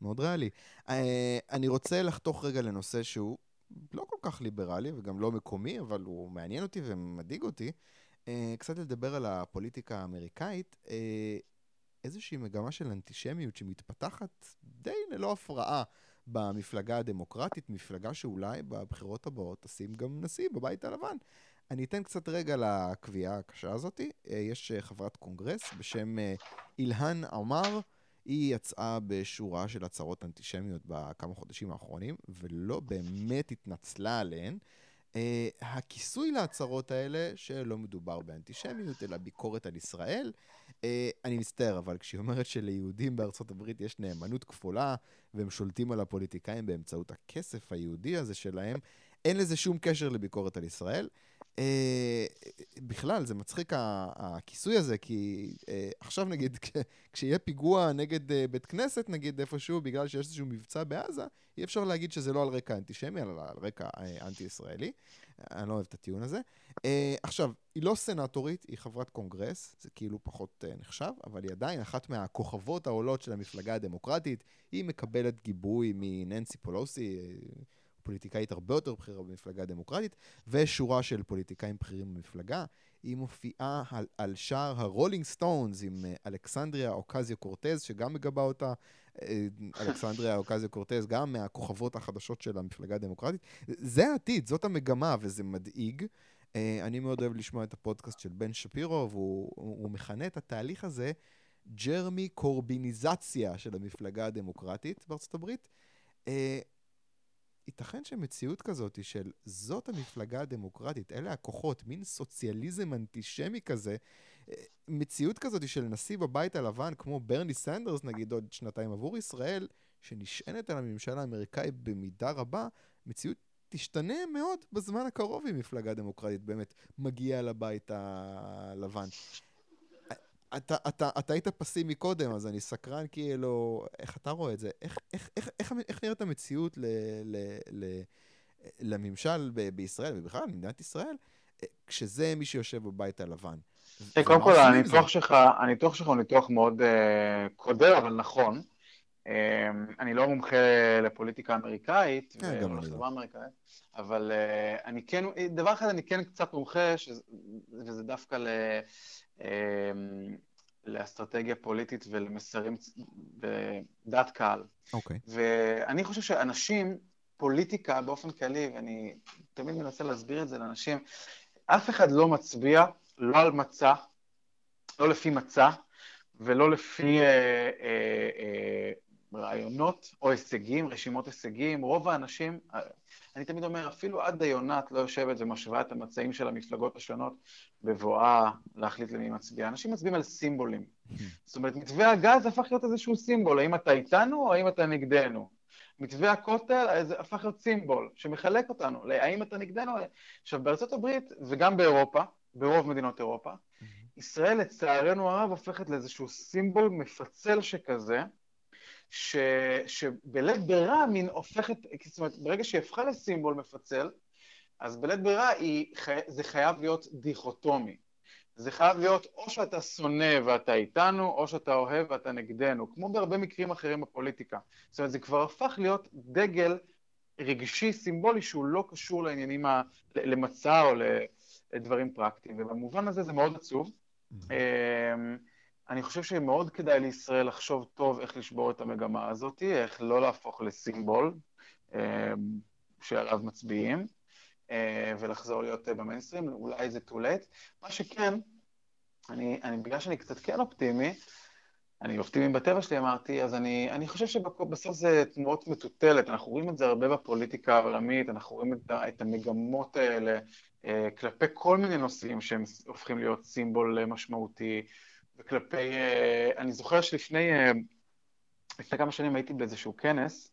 A: מאוד ריאלי. אה, אני רוצה לחתוך רגע לנושא שהוא לא כל כך ליברלי וגם לא מקומי, אבל הוא מעניין אותי ומדאיג אותי. קצת לדבר על הפוליטיקה האמריקאית. איזושהי מגמה של אנטישמיות שמתפתחת די ללא הפרעה במפלגה הדמוקרטית, מפלגה שאולי בבחירות הבאות תשים גם נשיא בבית הלבן. אני אתן קצת רגע לקביעה הקשה הזאת. אה, יש אה, חברת קונגרס בשם אה, אילהן עמר. היא יצאה בשורה של הצהרות אנטישמיות בכמה חודשים האחרונים, ולא באמת התנצלה עליהן. Uh, הכיסוי להצהרות האלה, שלא מדובר באנטישמיות, אלא ביקורת על ישראל, uh, אני מצטער, אבל כשהיא אומרת שליהודים בארצות הברית יש נאמנות כפולה, והם שולטים על הפוליטיקאים באמצעות הכסף היהודי הזה שלהם, אין לזה שום קשר לביקורת על ישראל. אה, בכלל, זה מצחיק הכיסוי הזה, כי אה, עכשיו נגיד, כשיהיה פיגוע נגד אה, בית כנסת, נגיד איפשהו, בגלל שיש איזשהו מבצע בעזה, אי אפשר להגיד שזה לא על רקע אנטישמי, אלא על רקע אנטי-ישראלי. אני לא אוהב את הטיעון הזה. עכשיו, היא לא סנטורית, היא חברת קונגרס, זה כאילו פחות נחשב, אבל היא עדיין אחת מהכוכבות העולות של המפלגה הדמוקרטית. היא מקבלת גיבוי מננסי פלוסי. פוליטיקאית הרבה יותר בכירה במפלגה הדמוקרטית, ושורה של פוליטיקאים בכירים במפלגה. היא מופיעה על, על שער ה Rolling Stones עם אה, אלכסנדריה אוקסיו קורטז, שגם מגבה אותה. אה, אלכסנדריה אוקזיו קורטז, גם מהכוכבות החדשות של המפלגה הדמוקרטית. זה העתיד, זאת המגמה, וזה מדאיג. אה, אני מאוד אוהב לשמוע את הפודקאסט של בן שפירו, והוא מכנה את התהליך הזה ג'רמי קורביניזציה של המפלגה הדמוקרטית בארצות הברית. ייתכן שמציאות כזאת של זאת המפלגה הדמוקרטית, אלה הכוחות, מין סוציאליזם אנטישמי כזה, אה, מציאות כזאת של נשיא בבית הלבן, כמו ברני סנדרס נגיד עוד שנתיים עבור ישראל, שנשענת על הממשל האמריקאי במידה רבה, מציאות תשתנה מאוד בזמן הקרוב אם מפלגה דמוקרטית באמת מגיעה לבית הלבן. אתה, אתה, אתה היית פסימי קודם, אז אני סקרן כאילו, איך אתה רואה את זה? איך, איך, איך, איך, איך נראית המציאות ל, ל, ל, לממשל ב, בישראל, ובכלל במדינת ישראל, כשזה מי שיושב בבית הלבן?
B: קודם כל, הניתוח שלך, הניתוח שלך הוא ניתוח מאוד uh, קודר, אבל נכון. Um, אני לא מומחה לפוליטיקה אמריקאית, ולא לחברה אמריקאית, אבל uh, אני כן, דבר אחד אני כן קצת מומחה, וזה דווקא ל... Um, לאסטרטגיה פוליטית ולמסרים בדעת קהל.
A: אוקיי. Okay.
B: ואני חושב שאנשים, פוליטיקה באופן כללי, ואני תמיד מנסה להסביר את זה לאנשים, אף אחד לא מצביע לא על מצע, לא לפי מצע, ולא לפי אה, אה, אה, רעיונות או הישגים, רשימות הישגים. רוב האנשים, אני תמיד אומר, אפילו עד היונת לא יושבת ומשווה את המצעים של המפלגות השונות בבואה להחליט למי מצביע. אנשים מצביעים על סימבולים. זאת אומרת, מתווה הגז הפך להיות איזשהו סימבול, האם אתה איתנו או האם אתה נגדנו. מתווה הכותל זה הפך להיות סימבול שמחלק אותנו, האם אתה נגדנו? עכשיו, בארצות הברית וגם באירופה, ברוב מדינות אירופה, ישראל לצערנו הרב הופכת לאיזשהו סימבול מפצל שכזה, ש, שבלית ברירה מין הופכת, זאת אומרת, ברגע שהיא הפכה לסימבול מפצל, אז בלית ברירה היא, זה חייב להיות דיכוטומי. זה חייב להיות או שאתה שונא ואתה איתנו, או שאתה אוהב ואתה נגדנו, כמו בהרבה מקרים אחרים בפוליטיקה. זאת אומרת, זה כבר הפך להיות דגל רגשי, סימבולי, שהוא לא קשור לעניינים, ה... למצע או לדברים פרקטיים, ובמובן הזה זה מאוד עצוב. Mm-hmm. אני חושב שמאוד כדאי לישראל לחשוב טוב איך לשבור את המגמה הזאת, איך לא להפוך לסימבול אמ, שעליו מצביעים, אה, ולחזור להיות אה, במיינסטרים, אולי זה too late. מה שכן, אני, אני, בגלל שאני קצת כן אופטימי, אני אופטימי בטבע שלי אמרתי, אז אני, אני חושב שבסוף זה תנועות מטוטלת, אנחנו רואים את זה הרבה בפוליטיקה העולמית, אנחנו רואים את, את המגמות האלה אה, כלפי כל מיני נושאים שהם הופכים להיות סימבול משמעותי, וכלפי, אני זוכר שלפני לפני כמה שנים הייתי באיזשהו כנס,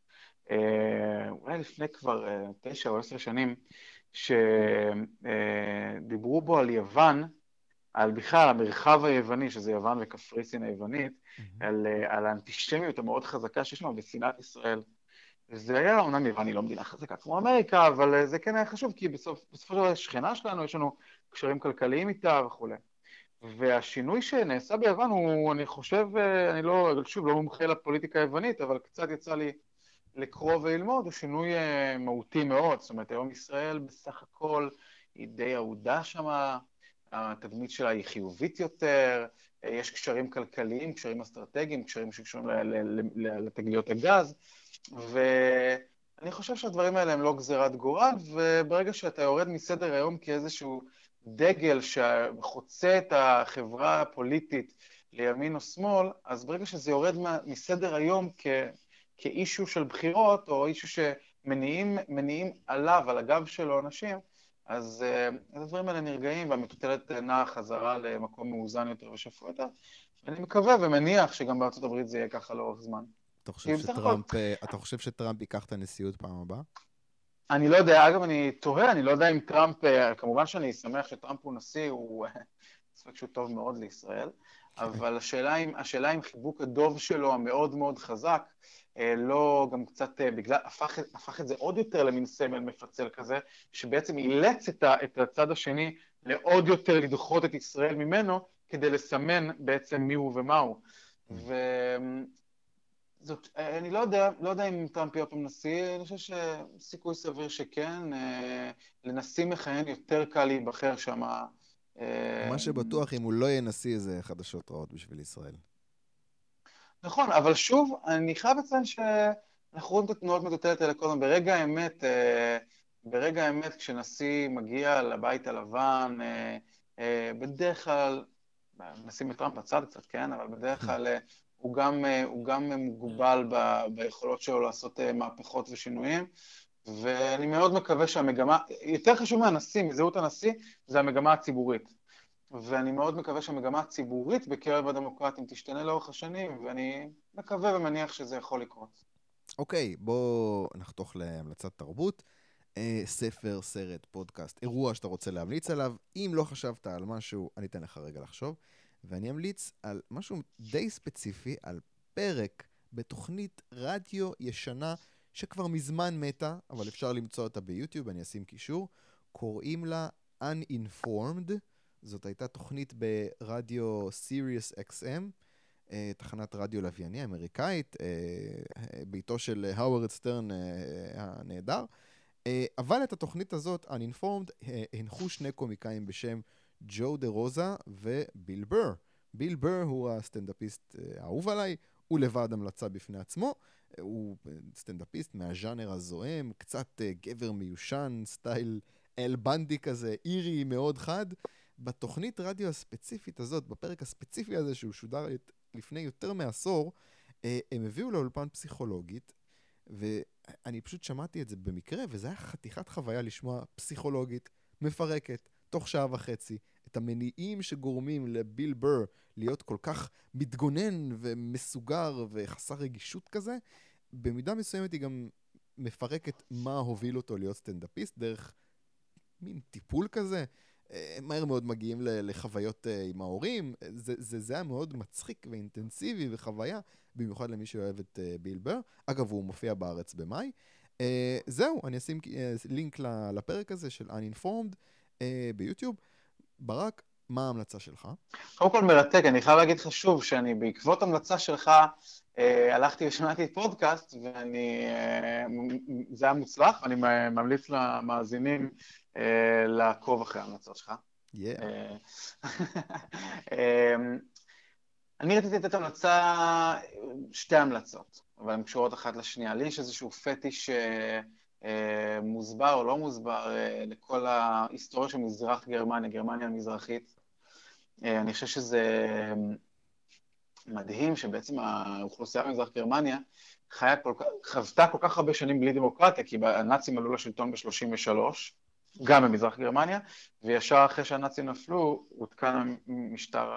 B: אולי לפני כבר תשע או עשר שנים, שדיברו בו על יוון, על בכלל המרחב היווני, שזה יוון וקפריסין היוונית, mm-hmm. על, על האנטישמיות המאוד חזקה שיש לנו בשנאת ישראל. וזה היה, אומנם יוון היא לא מדינה חזקה כמו אמריקה, אבל זה כן היה חשוב, כי בסוף, בסופו של דבר שכנה שלנו, יש לנו קשרים כלכליים איתה וכולי. והשינוי שנעשה ביוון הוא, אני חושב, אני לא, שוב, לא מומחה לפוליטיקה היוונית, אבל קצת יצא לי לקרוא וללמוד הוא שינוי uh, מהותי מאוד, זאת אומרת היום ישראל בסך הכל היא די אהודה שמה, התדמית שלה היא חיובית יותר, uh, יש קשרים כלכליים, קשרים אסטרטגיים, קשרים שקשורים לתגליות הגז, ואני חושב שהדברים האלה הם לא גזירת גורל, וברגע שאתה יורד מסדר היום כאיזשהו דגל שחוצה את החברה הפוליטית לימין או שמאל, אז ברגע שזה יורד מסדר היום כ... כאישו של בחירות, או אישו שמניעים עליו, על הגב שלו אנשים, אז, אה, אז הדברים האלה נרגעים והמטוטלת נעה חזרה למקום מאוזן יותר ושפוי יותר. אני מקווה ומניח שגם בארצות הברית זה יהיה ככה לאורך זמן.
A: אתה חושב, שטראמפ. אה, אתה חושב שטראמפ ייקח את הנשיאות פעם הבאה?
B: אני לא יודע, אגב, אני תוהה, אני לא יודע אם טראמפ, אה, כמובן שאני שמח שטראמפ הוא נשיא, הוא ספק שהוא טוב מאוד לישראל, אבל השאלה אם, השאלה אם חיבוק הדוב שלו המאוד מאוד חזק, אה, לא גם קצת, אה, בגלל, הפך, הפך את זה עוד יותר למין סמל מפצל כזה, שבעצם אילץ את, ה, את הצד השני לעוד יותר לדחות את ישראל ממנו, כדי לסמן בעצם מי הוא ומה הוא. וזאת, אה, אני לא יודע, לא יודע אם טראמפ יהיה פעם נשיא, אני חושב שסיכוי סביר שכן, לנשיא מכהן יותר קל להיבחר שם.
A: מה שבטוח, אם הוא לא יהיה נשיא, זה חדשות רעות בשביל ישראל.
B: נכון, אבל שוב, אני חייב לציין שאנחנו רואים את התנועות מטוטלת האלה קודם. ברגע האמת, אה, ברגע האמת, כשנשיא מגיע לבית הלבן, אה, אה, בדרך כלל, נשים את טראמפ בצד קצת, כן? אבל בדרך כלל הוא גם, הוא גם מוגבל ב, ביכולות שלו לעשות מהפכות ושינויים. ואני מאוד מקווה שהמגמה, יותר חשוב מהנשיא, מזהות הנשיא, זה המגמה הציבורית. ואני מאוד מקווה שהמגמה הציבורית בקרב הדמוקרטים תשתנה לאורך השנים, ואני מקווה ומניח שזה יכול לקרות.
A: אוקיי, okay, בואו נחתוך להמלצת תרבות. אה, ספר, סרט, פודקאסט, אירוע שאתה רוצה להמליץ עליו. אם לא חשבת על משהו, אני אתן לך רגע לחשוב. ואני אמליץ על משהו די ספציפי, על פרק בתוכנית רדיו ישנה שכבר מזמן מתה, אבל אפשר למצוא אותה ביוטיוב, אני אשים קישור. קוראים לה Uninformed, זאת הייתה תוכנית ברדיו סיריוס XM, אה, תחנת רדיו לווייני אמריקאית, אה, ביתו של האוורד סטרן אה, הנהדר. אבל את התוכנית הזאת, Uninformed, הנחו שני קומיקאים בשם ג'ו דה רוזה וביל בר. ביל בר הוא הסטנדאפיסט האהוב עליי, הוא לבד המלצה בפני עצמו. הוא סטנדאפיסט מהז'אנר הזוהם, קצת גבר מיושן, style אל בנדי כזה, אירי מאוד חד. בתוכנית רדיו הספציפית הזאת, בפרק הספציפי הזה שהוא שודר לפני יותר מעשור, אה, הם הביאו לאולפן פסיכולוגית, ואני פשוט שמעתי את זה במקרה, וזה היה חתיכת חוויה לשמוע פסיכולוגית מפרקת, תוך שעה וחצי, את המניעים שגורמים לביל בר להיות כל כך מתגונן ומסוגר וחסר רגישות כזה, במידה מסוימת היא גם מפרקת מה הוביל אותו להיות סטנדאפיסט, דרך מין טיפול כזה. אה, מהר מאוד מגיעים לחוויות אה, עם ההורים. זה, זה, זה היה מאוד מצחיק ואינטנסיבי וחוויה, במיוחד למי שאוהב את אה, ביל בר. אגב, הוא מופיע בארץ במאי. זהו, אני אשים לינק לפרק הזה של Uninformed ביוטיוב. ברק, מה ההמלצה שלך?
B: קודם כל מרתק, אני חייב להגיד לך שוב שאני בעקבות המלצה שלך אה, הלכתי ושמעתי פודקאסט ואני, אה, זה היה מוצלח, ואני ממליץ למאזינים אה, לעקוב אחרי ההמלצות שלך.
A: Yeah.
B: אני רציתי לתת המלצה, שתי המלצות, אבל הן קשורות אחת לשנייה. לי יש איזשהו פטיש מוסבר או לא מוסבר לכל ההיסטוריה של מזרח גרמניה, גרמניה המזרחית. אני חושב שזה מדהים שבעצם האוכלוסייה במזרח גרמניה חיה כל כך, חוותה כל כך הרבה שנים בלי דמוקרטיה, כי הנאצים עלו לשלטון ב-33, גם במזרח גרמניה, וישר אחרי שהנאצים נפלו, הותקן המשטר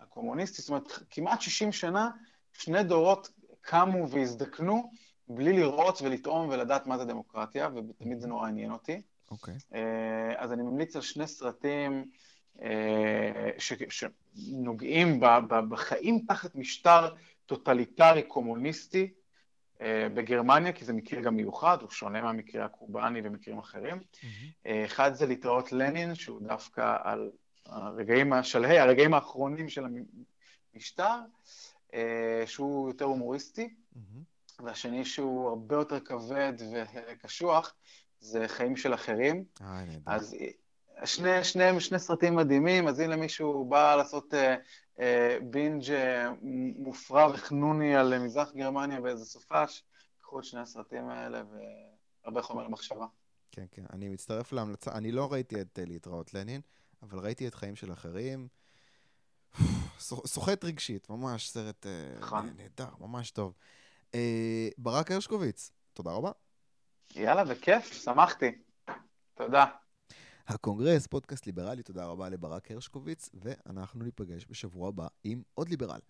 B: הקומוניסטי. זאת אומרת, כמעט 60 שנה, שני דורות קמו והזדקנו בלי לראות ולטעום ולדעת מה זה דמוקרטיה, ותמיד זה נורא עניין אותי.
A: אוקיי. Okay.
B: אה, אז אני ממליץ על שני סרטים אה, ש, שנוגעים בחיים תחת משטר טוטליטרי קומוניסטי אה, בגרמניה, כי זה מקרה גם מיוחד, הוא שונה מהמקרה הקובאני ומקרים אחרים. Mm-hmm. אחד זה להתראות לנין, שהוא דווקא על הרגעים השלהי, הרגעים האחרונים של המשטר, שהוא יותר הומוריסטי, mm-hmm. והשני שהוא הרבה יותר כבד וקשוח, זה חיים של אחרים.
A: אה, נהדר.
B: אז שני, שני, שני סרטים מדהימים, אז אם למישהו בא לעשות אה, אה, בינג' אה, מופרע וחנוני על מזרח גרמניה באיזה סופש, קחו את שני הסרטים האלה והרבה חומר למחשבה.
A: כן, כן, אני מצטרף להמלצה, אני לא ראיתי את אה, להתראות לנין, אבל ראיתי את חיים של אחרים. סוחט רגשית, ממש סרט אה, נכון. נהדר, ממש טוב. אה, ברק הרשקוביץ, תודה רבה.
B: יאללה, בכיף, שמחתי. תודה.
A: הקונגרס, פודקאסט ליברלי, תודה רבה לברק הרשקוביץ, ואנחנו ניפגש בשבוע הבא עם עוד ליברל.